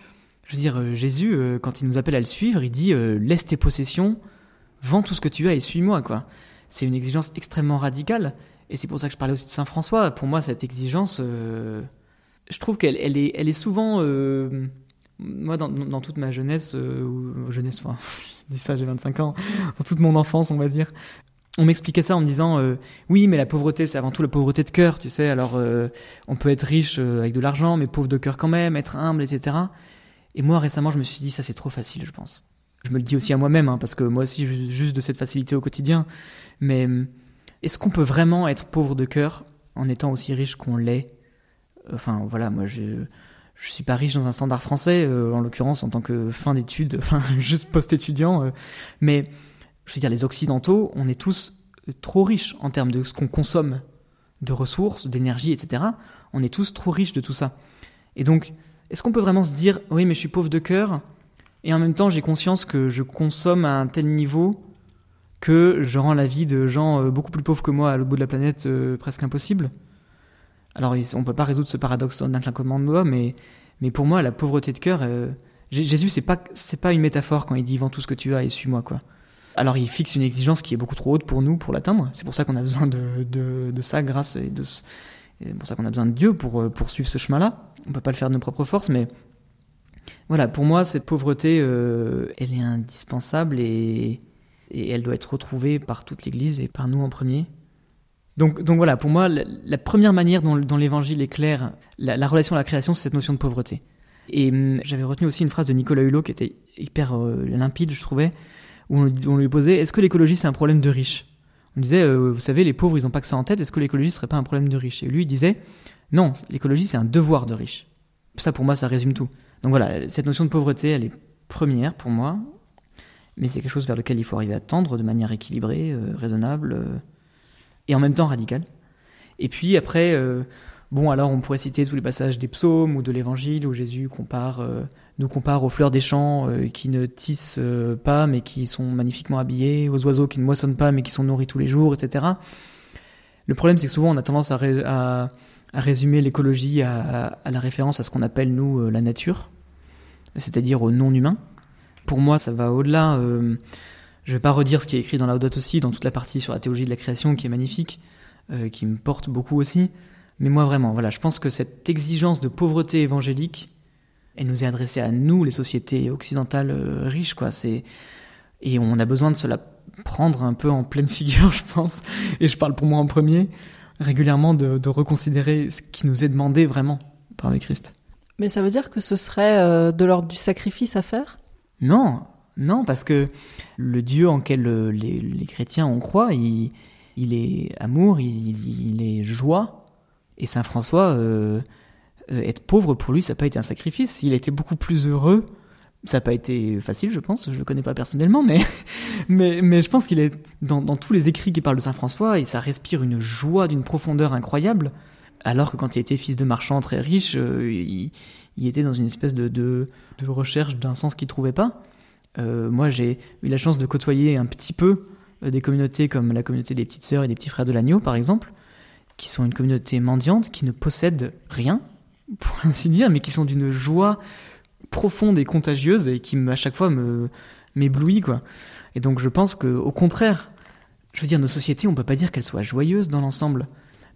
je veux dire Jésus quand il nous appelle à le suivre il dit laisse tes possessions vends tout ce que tu as et suis-moi quoi. C'est une exigence extrêmement radicale. Et c'est pour ça que je parlais aussi de Saint François. Pour moi cette exigence je trouve qu'elle elle est, elle est souvent. Euh, moi, dans, toute ma jeunesse, euh, jeunesse, enfin, [laughs] je dis ça, j'ai 25 ans, dans toute mon enfance, on va dire, on m'expliquait ça en me disant euh, oui, mais la pauvreté, c'est avant tout la pauvreté de cœur, tu sais. Alors, on peut être riche avec de l'argent, mais pauvre de cœur quand même, être humble, etc. Et moi, récemment, je me suis dit ça, c'est trop facile, je pense. Je me le dis aussi à moi-même, hein, parce que moi aussi, j'ai juste de cette facilité au quotidien. Mais est-ce qu'on peut vraiment être pauvre de cœur en étant aussi riche qu'on l'est? Enfin voilà, moi je je suis pas riche dans un standard français, euh, en l'occurrence en tant que fin d'études, [laughs] enfin juste post-étudiant. Euh. mais je veux dire, les Occidentaux, on est tous trop riches en termes de ce qu'on consomme, de ressources, d'énergie, etc. On est tous trop riches de tout ça. Et donc, est-ce qu'on peut vraiment se dire, oui, mais je suis pauvre de cœur, et en même temps j'ai conscience que je consomme à un tel niveau que je rends la vie de gens euh, beaucoup plus pauvres que moi à l'autre bout de la planète presque impossible alors, on ne peut pas résoudre ce paradoxe d'un claquement de doigts, mais, mais pour moi, la pauvreté de cœur, euh, Jésus, c'est pas, pas une métaphore quand il dit vends tout ce que tu as et suis-moi, quoi. Alors, il fixe une exigence qui est beaucoup trop haute pour nous pour l'atteindre. C'est pour ça qu'on a besoin de, de, sa grâce et de, c'est pour ça qu'on a besoin de Dieu pour euh, poursuivre ce chemin-là. On peut pas le faire de nos propres forces, mais voilà, pour moi, cette pauvreté, euh, elle est indispensable et, et elle doit être retrouvée par toute l'Église et par nous en premier. Donc, donc voilà, pour moi, la, première manière dont, l'évangile est clair, la, relation à la création, c'est cette notion de pauvreté. Et hum, j'avais retenu aussi une phrase de Nicolas Hulot qui était hyper euh, limpide, je trouvais, on, lui posait Est-ce que l'écologie, c'est un problème de riches? On disait euh, Vous savez, les pauvres, ils n'ont pas que ça en tête, est-ce que l'écologie serait pas un problème de riches? Et lui, il disait Non, l'écologie, c'est un devoir de riches. Ça, pour moi, ça résume tout. Donc voilà, cette notion de pauvreté, elle est première pour moi, mais c'est quelque chose vers lequel il faut arriver à tendre de manière équilibrée, euh, raisonnable et en même temps radical. Et puis après, euh, bon, alors on pourrait citer tous les passages des psaumes ou de l'évangile où Jésus compare, euh, nous compare aux fleurs des champs euh, qui ne tissent pas mais qui sont magnifiquement habillées, aux oiseaux qui ne moissonnent pas mais qui sont nourris tous les jours, etc. Le problème, c'est que souvent on a tendance à, à, résumer l'écologie à, la référence à ce qu'on appelle, nous, la nature, c'est-à-dire au non-humain. Pour moi, ça va au-delà. Je vais pas redire ce qui est écrit dans Laudato aussi, dans toute la partie sur la théologie de la création qui est magnifique, euh, qui me porte beaucoup aussi. Mais moi vraiment, voilà, je pense que cette exigence de pauvreté évangélique, elle nous est adressée à nous, les sociétés occidentales euh, riches, quoi. C'est et on a besoin de se la prendre un peu en pleine [laughs] figure, je pense. Et je parle pour moi en premier, régulièrement de, de reconsidérer ce qui nous est demandé vraiment par le Christ. Mais ça veut dire que ce serait euh, de l'ordre du sacrifice à faire? Non, non, parce que le Dieu en quel euh, les, chrétiens on croit, il, il est amour, il, est joie. Et Saint François, euh, euh, être pauvre pour lui, ça n'a pas été un sacrifice. Il a été beaucoup plus heureux. Ça n'a pas été facile, je pense. Je ne le connais pas personnellement, [laughs] mais, mais, je pense qu'il est dans, tous les écrits qui parlent de Saint François, et ça respire une joie d'une profondeur incroyable. Alors que quand il était fils de marchand très riche, il, il, était dans une espèce de, recherche d'un sens qu'il trouvait pas. Euh, moi, j'ai eu la chance de côtoyer un petit peu euh, des communautés comme la communauté des petites sœurs et des petits frères de l'agneau, par exemple, qui sont une communauté mendiante, qui ne possède rien, pour ainsi dire, mais qui sont d'une joie profonde et contagieuse et qui à chaque fois me m'éblouit quoi. Et donc je pense que au contraire, je veux dire nos sociétés, on peut pas dire qu'elles soient joyeuses dans l'ensemble.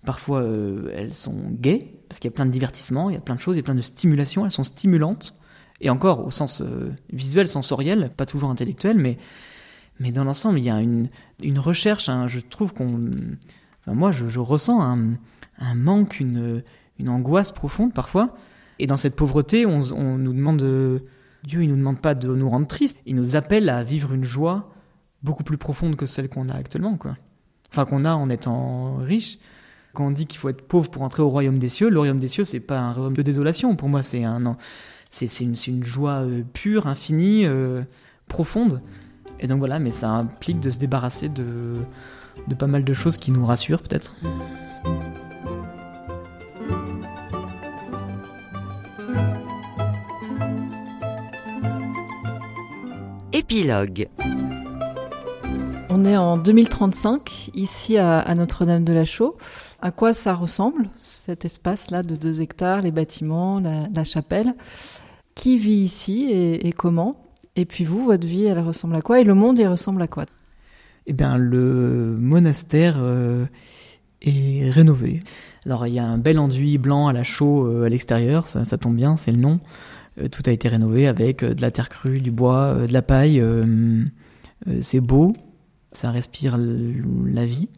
Parfois euh, elles sont gaies parce qu'il y a plein de divertissements, il y a plein de choses, il y a plein de stimulations, elles sont stimulantes et encore au sens euh, visuel, sensoriel, pas toujours intellectuel, mais, mais dans l'ensemble, il y a une, une recherche, hein, je trouve qu'on... moi, je, je ressens un, un, manque, une, une angoisse profonde parfois, et dans cette pauvreté, on, nous demande... De, Dieu, il nous demande pas de nous rendre tristes, il nous appelle à vivre une joie beaucoup plus profonde que celle qu'on a actuellement, quoi. Enfin, qu'on a en étant riche quand on dit qu'il faut être pauvre pour entrer au royaume des cieux, le royaume des cieux, c'est pas un royaume de désolation. Pour moi, c'est un, c'est une, une, joie euh, pure, infinie, euh, profonde. Et donc voilà, mais ça implique de se débarrasser de, de pas mal de choses qui nous rassurent peut-être. Épilogue. On est en 2035, ici à, Notre-Dame de la Chaux. À quoi ça ressemble, cet espace-là de 2 hectares, les bâtiments, la, chapelle? Qui vit ici et, comment? Et puis vous, votre vie, elle ressemble à quoi? Et le monde, il ressemble à quoi? Eh bien, le monastère euh, est rénové. Alors, il y a un bel enduit blanc à la chaux euh, à l'extérieur, ça, ça tombe bien, c'est le nom. Euh, tout a été rénové avec euh, de la terre crue, du bois, euh, de la paille. c'est beau, ça respire la vie.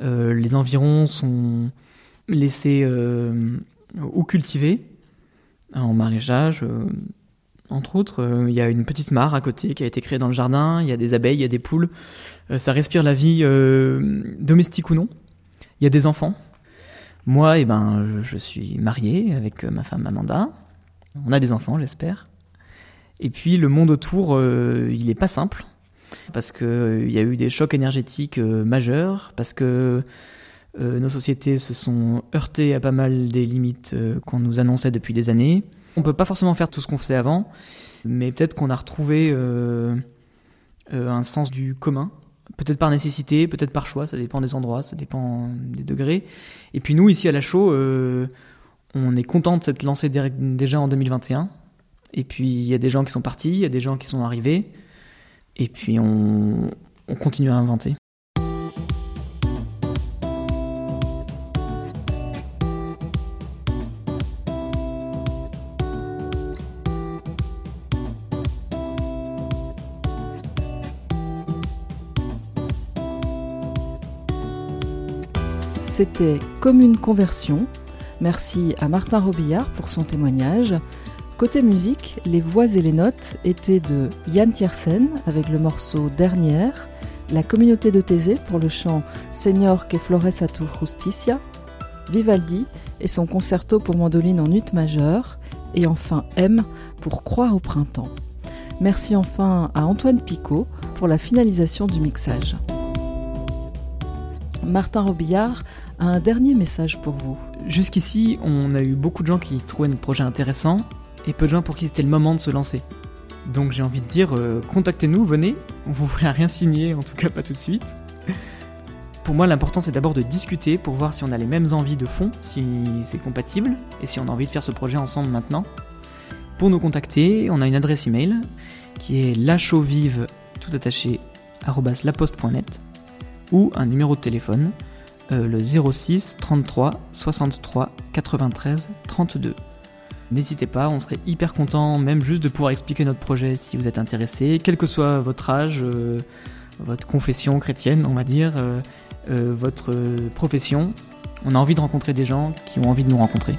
les environs sont laissés ou cultivés en maraîchage. entre autres, il y a une petite mare à côté qui a été créée dans le jardin. Il y a des abeilles, il y a des poules. ça respire la vie domestique ou non. Il y a des enfants. Moi, eh ben, je suis marié avec ma femme Amanda. On a des enfants, j'espère. Et puis le monde autour, euh, il n'est pas simple parce qu'il euh, y a eu des chocs énergétiques euh, majeurs, parce que nos sociétés se sont heurtées à pas mal des limites qu'on nous annonçait depuis des années. On peut pas forcément faire tout ce qu'on faisait avant, mais peut-être qu'on a retrouvé un sens du commun, peut-être par nécessité, peut-être par choix, ça dépend des endroits, ça dépend des degrés. Et puis nous, ici à la Chaux, on est content de s'être lancé déjà en 2021. Et puis il y a des gens qui sont partis, il y a des gens qui sont arrivés. Et puis on, on continue à inventer. C'était comme une conversion Merci à Martin Robillard pour son témoignage. Côté musique, les voix et les notes étaient de Yann Tiersen avec le morceau Dernière, la communauté de Thésée pour le chant Señor que flores a tu justicia, Vivaldi et son concerto pour mandoline en ut majeur, et enfin M pour Croire au printemps. Merci enfin à Antoine Picot pour la finalisation du mixage. Martin Robillard un dernier message pour vous. Jusqu'ici, on a eu beaucoup de gens qui trouvaient notre projet intéressant et peu de gens pour qui c'était le moment de se lancer. Donc j'ai envie de dire, euh, contactez-nous, venez, on vous ferait rien signer, en tout cas pas tout de suite. Pour moi, l'important c'est d'abord de discuter pour voir si on a les mêmes envies de fond, si c'est compatible et si on a envie de faire ce projet ensemble maintenant. Pour nous contacter, on a une adresse email qui est lachaudvive tout attaché ou un numéro de téléphone euh, le 06 33 63 93 32. N'hésitez pas, on serait hyper content même juste de pouvoir expliquer notre projet si vous êtes intéressé, quel que soit votre âge, euh, votre confession chrétienne, on va dire, euh, votre profession. On a envie de rencontrer des gens qui ont envie de nous rencontrer.